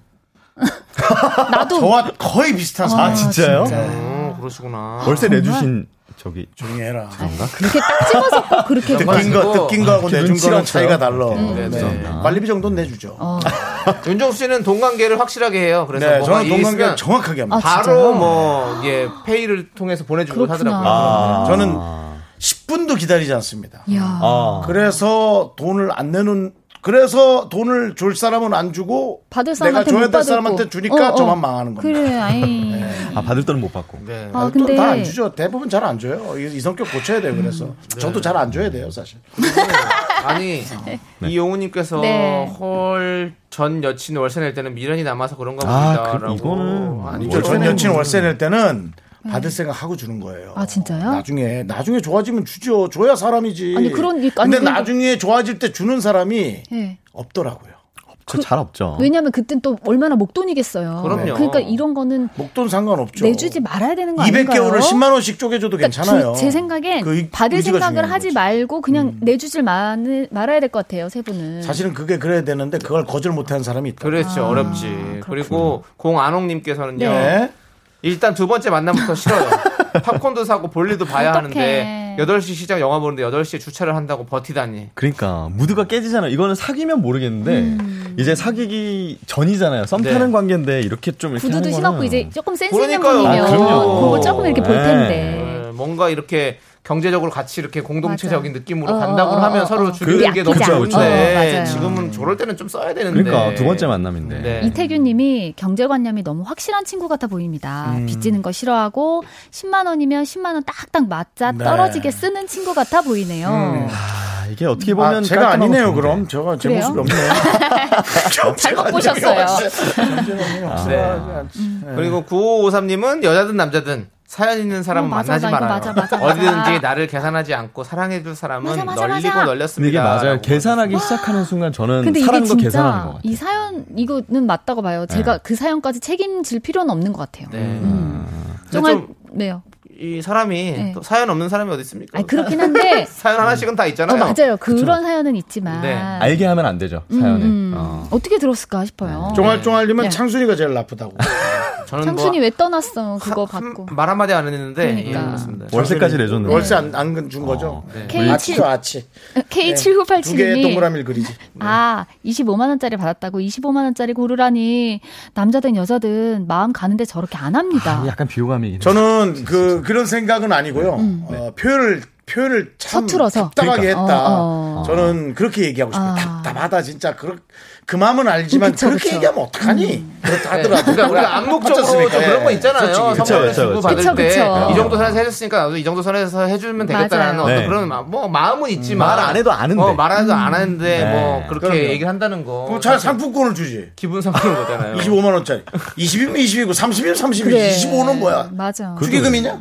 <laughs> 나도 저와 거의 비슷한 아, 사람. 진짜요? 어, 그러시구나. 월세 내주신 저기 조용히 해라. 그렇게 딱 집어서 꼭 그렇게 느낀 거, 느낀 거하고 내준 눈치가 거랑. 차이가 달라. 네, 네. 네. 관리비 정도는 내주죠. 어. <laughs> 윤정수 씨는 돈 관계를 확실하게 해요. 그래서 네, 저는 돈 관계 있으면 정확하게 합니다. 아, 바로? 뭐 예, 페이를 통해서 보내주고. 하더라고요. 아. 저는 10분도 기다리지 않습니다. 야. 아. 그래서 돈을 안 내는 그래서 돈을 줄 사람은 안 주고 받을 내가 사람한테 줘야 못 될 받을 사람한테 거. 주니까 어, 어. 저만 망하는 겁니다. 그래, 아이. <laughs> 아 받을 돈은 못 받고. 네. 아, 근데 다안 주죠. 대부분 잘 안 줘요. 이, 이 성격 고쳐야 돼요. 그래서 음. 저도 잘 안 줘야 돼요, 사실. 아니 <laughs> 이용우님께서 네. 헐 전 여친 월세 낼 때는 미련이 남아서 그런가 아, 봅니다라고. 그- 이거는 아니죠. 전 여친 월세 낼 때는 받을 생각 하고 주는 거예요. 아, 진짜요? 나중에 나중에 좋아지면 주죠. 줘야 사람이지. 아니, 그런- 아니, 근데 그런- 나중에 좋아질 때 주는 사람이 예. 없더라고요. 저잘 없죠. 왜냐면 그땐 또 얼마나 목돈이겠어요. 그럼요. 그러니까 이런 거는 목돈 상관없죠. 내주지 말아야 되는 거 아닌가요? 200개월을 10만 원씩 쪼개줘도 그러니까 괜찮아요. 주- 제 생각엔 그 의- 받을 생각을 하지 거지. 음. 말고 그냥 내주질 마, 말아야 될 것 같아요, 세 분은. 사실은 그게 그래야 되는데 그걸 거절 못하는 사람이 있다. 그렇죠. 어렵지. 그리고 공안홍님께서는요. 네. 일단 두 번째 만남부터 싫어요. <laughs> 팝콘도 사고 볼일도 봐야 어떡해. 하는데 8시 시작 영화 보는데 8시에 주차를 한다고 버티다니. 그러니까 무드가 깨지잖아요. 이거는 사귀면 모르겠는데 음. 이제 사귀기 전이잖아요. 썸 네. 타는 관계인데 이렇게 좀 이렇게 구두도 신었고 이제 조금 센스 있는 그러니까요. 분이면 아, 그럼요. 그거 조금 이렇게 볼 네. 텐데. 네, 뭔가 이렇게 경제적으로 같이 이렇게 공동체적인 맞아. 느낌으로 어, 간다고 어, 어, 하면 어, 서로 어. 줄이는 게 너무. 좋은데 어, 맞아요. 지금은 저럴 때는 좀 써야 되는데. 그러니까 두 번째 만남인데. 네. 이태규님이 경제관념이 너무 확실한 친구 같아 보입니다. 음. 빚지는 거 싫어하고 10만 원이면 10만 원 딱딱 맞자 네. 떨어지게 쓰는 친구 같아 보이네요. 음. 아, 이게 어떻게 보면 아, 제가 아니네요, 좋은데. 그럼. 제가 제 그래요? 모습이 없네요. <laughs> 잘못 보셨어요. <laughs> 네. 그리고 9553님은 여자든 남자든 사연 있는 사람은 어, 맞아, 만나지 말아요. 맞아, 맞아, 맞아. 어디든지 나를 계산하지 않고 사랑해줄 사람은 맞아, 맞아, 널리고 맞아. 널렸습니다. 이게 맞아요. 계산하기 시작하는 순간 저는 근데 이게 사랑도 계산하는 것 진짜 같아요. 이 사연 이거는 맞다고 봐요. 제가 그 사연까지 책임질 필요는 없는 것 같아요. 네. 음. 근데 정말 좀 네요. 이 사람이 네. 또 사연 없는 사람이 어디 있습니까? 아니, 그렇긴 한데 <laughs> 사연 하나씩은 다 어, 있잖아요. 맞아요. 그런 사연은 있지만 네. 알게 하면 안 되죠. 음, 사연을. 음. 어. 어떻게 들었을까 싶어요. 쫑알쫑알님은 네. 창순이가 제일 나쁘다고. <laughs> 저는 창순이 뭐 왜 떠났어? 그거 받고. 말 한마디 안 했는데 그러니까. 예. 월세까지 내줬는데. 월세 안, 안준 거죠? 네. K7 아치죠, 아치. 두 개의 K7987님이 동그라미를 그리지. 아, 25만 원짜리 받았다고 25만 원짜리 고르라니 남자든 여자든 마음 가는데 저렇게 안 합니다. 약간 비호감이긴 해요. 저는 그, 그런 생각은 아니고요. 어, 표현을, 표현을 참 음. 서툴어서. 답답하게 그러니까. 했다. 어, 어. 저는 그렇게 얘기하고 싶어요. 아. 답답하다, 진짜. 그, 그 마음은 알지만 그쵸, 그렇게 그쵸. 얘기하면 어떡하니? 그렇다 하더라도. 그러니까 우리가 암묵적으로 좀? 그런 거 예. 있잖아요. 선물을 주고. 받을 그쵸, 때 그쵸. 이 정도 선에서 해줬으니까 나도 이 정도 선에서 해주면 되겠다라는 맞아요. 어떤 네. 그런 마, 뭐 마음은 있지만 말 안 해도 아는데. 어, 말안 해도 안 하는데 네. 뭐 그렇게 그럼요. 얘기를 한다는 거. 그럼 차라리 상품권을 주지. 기분 상하는 거잖아요. <laughs> 25만 원짜리. 20이면 20이고 30이면 30이고 그래. 25는 뭐야? 맞아. 축의금이냐?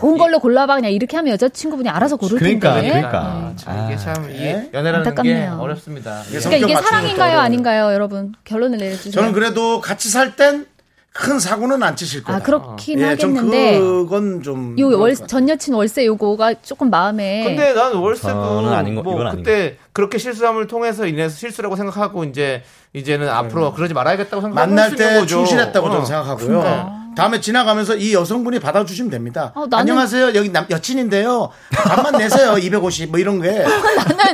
좋은 걸로 골라봐 그냥 이렇게 하면 여자친구분이 알아서 고를 그러니까, 텐데. 그러니까. 아, 참 이게 참 이게 네? 연애라는 게 안타깝네요. 어렵습니다. 예. 그러니까 이게 사랑인가요, 아닌가요, 여러분? 결론을 내려주세요. 저는 그래도 같이 살 땐 큰 사고는 안 치실 거다. 아 그렇긴 예, 좀 하겠는데 그건 좀. 요 월, 전 여친 월세 요거가 조금 마음에 근데 난 월세도 저는 아닌 거- 뭐 이건 아닌 그때 그렇게 실수함을 통해서 인해서 실수라고 생각하고 이제 이제는 앞으로 그러지 말아야겠다고 생각하고 만날 때. 충실했다고 어. 저는 생각하고요. 다음에 지나가면서 이 여성분이 받아주시면 됩니다. 어, 나는- 안녕하세요. 여기 남, 여친인데요. 밥만 내세요. <laughs> 250. 뭐 이런 게.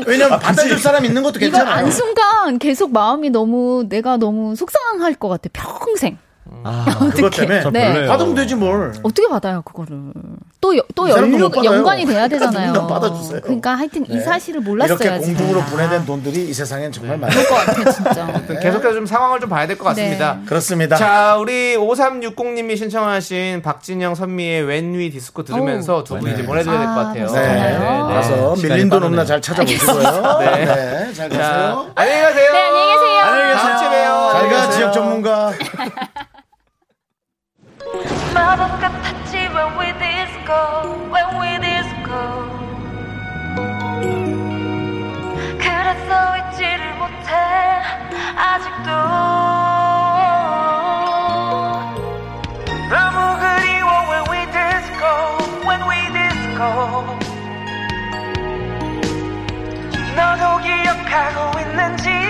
왜냐면 받아줄 사람 있는 것도 괜찮아요. 안 순간 계속 마음이 너무 내가 너무 속상할 것 같아 평생 아, <laughs> 그것 때문에. 저 네. 별로예요. 받으면 되지 뭘. 어떻게 받아요 그거를 또또이 연루. 연관이 돼야 되잖아요. 누군가 받아주세요. 그러니까 하여튼 이 네. 사실을 몰랐어야지. 이렇게 공중으로 제가. 분해된 돈들이 이 세상엔 정말 많아요. 그럴 것 같아 진짜. <laughs> 계속해서 좀 상황을 좀 봐야 될 것 같습니다. 네. 그렇습니다. 자, 우리 5360님이 신청하신 박진영 선미의 웬위 디스코 들으면서 두분 이제 보내드려야 될 것 같아요. 아, 네. 네. 가서 밀린 돈. 없나 잘 찾아보시고요. 네. 네. 잘 자, 가세요. 안녕히 가세요. 네 안녕히 계세요. 안녕히 다음 주에 봬요. 잘 가, 안녕히 지역. 전문가. <laughs> 마법 같았지 when we disco when we disco 그래서 잊지를 못해 아직도 너도 기억하고 있는지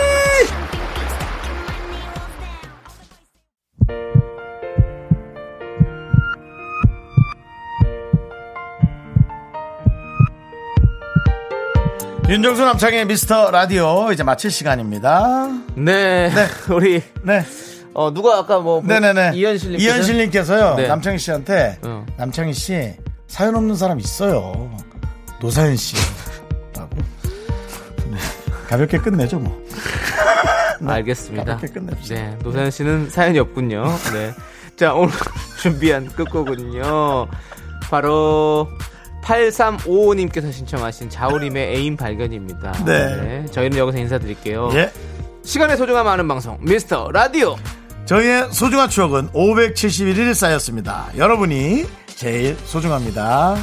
윤정수 남창희의 미스터 라디오 이제 마칠 시간입니다. 네, <laughs> 우리 네. 어 누가 아까 뭐 네네네. 이현실 이현실님께서요. 네. 남창희 씨한테 어. 남창희 씨 사연 없는 사람 있어요. 노사연 씨. 라고. 네. 가볍게 끝내죠 뭐. <laughs> 알겠습니다. 가볍게 끝냅시다. 네, 노사연 씨는 사연이 없군요. 네. 자, 오늘 <laughs> 준비한 끝곡은요. 바로 8355님께서 신청하신 자우림의 <laughs> 애인 발견입니다. 네. 저희는 여기서 인사드릴게요. 예. 시간의 소중함 아는 방송, 미스터 라디오. 저희의 소중한 추억은 571일 쌓였습니다. 여러분이 제일 소중합니다.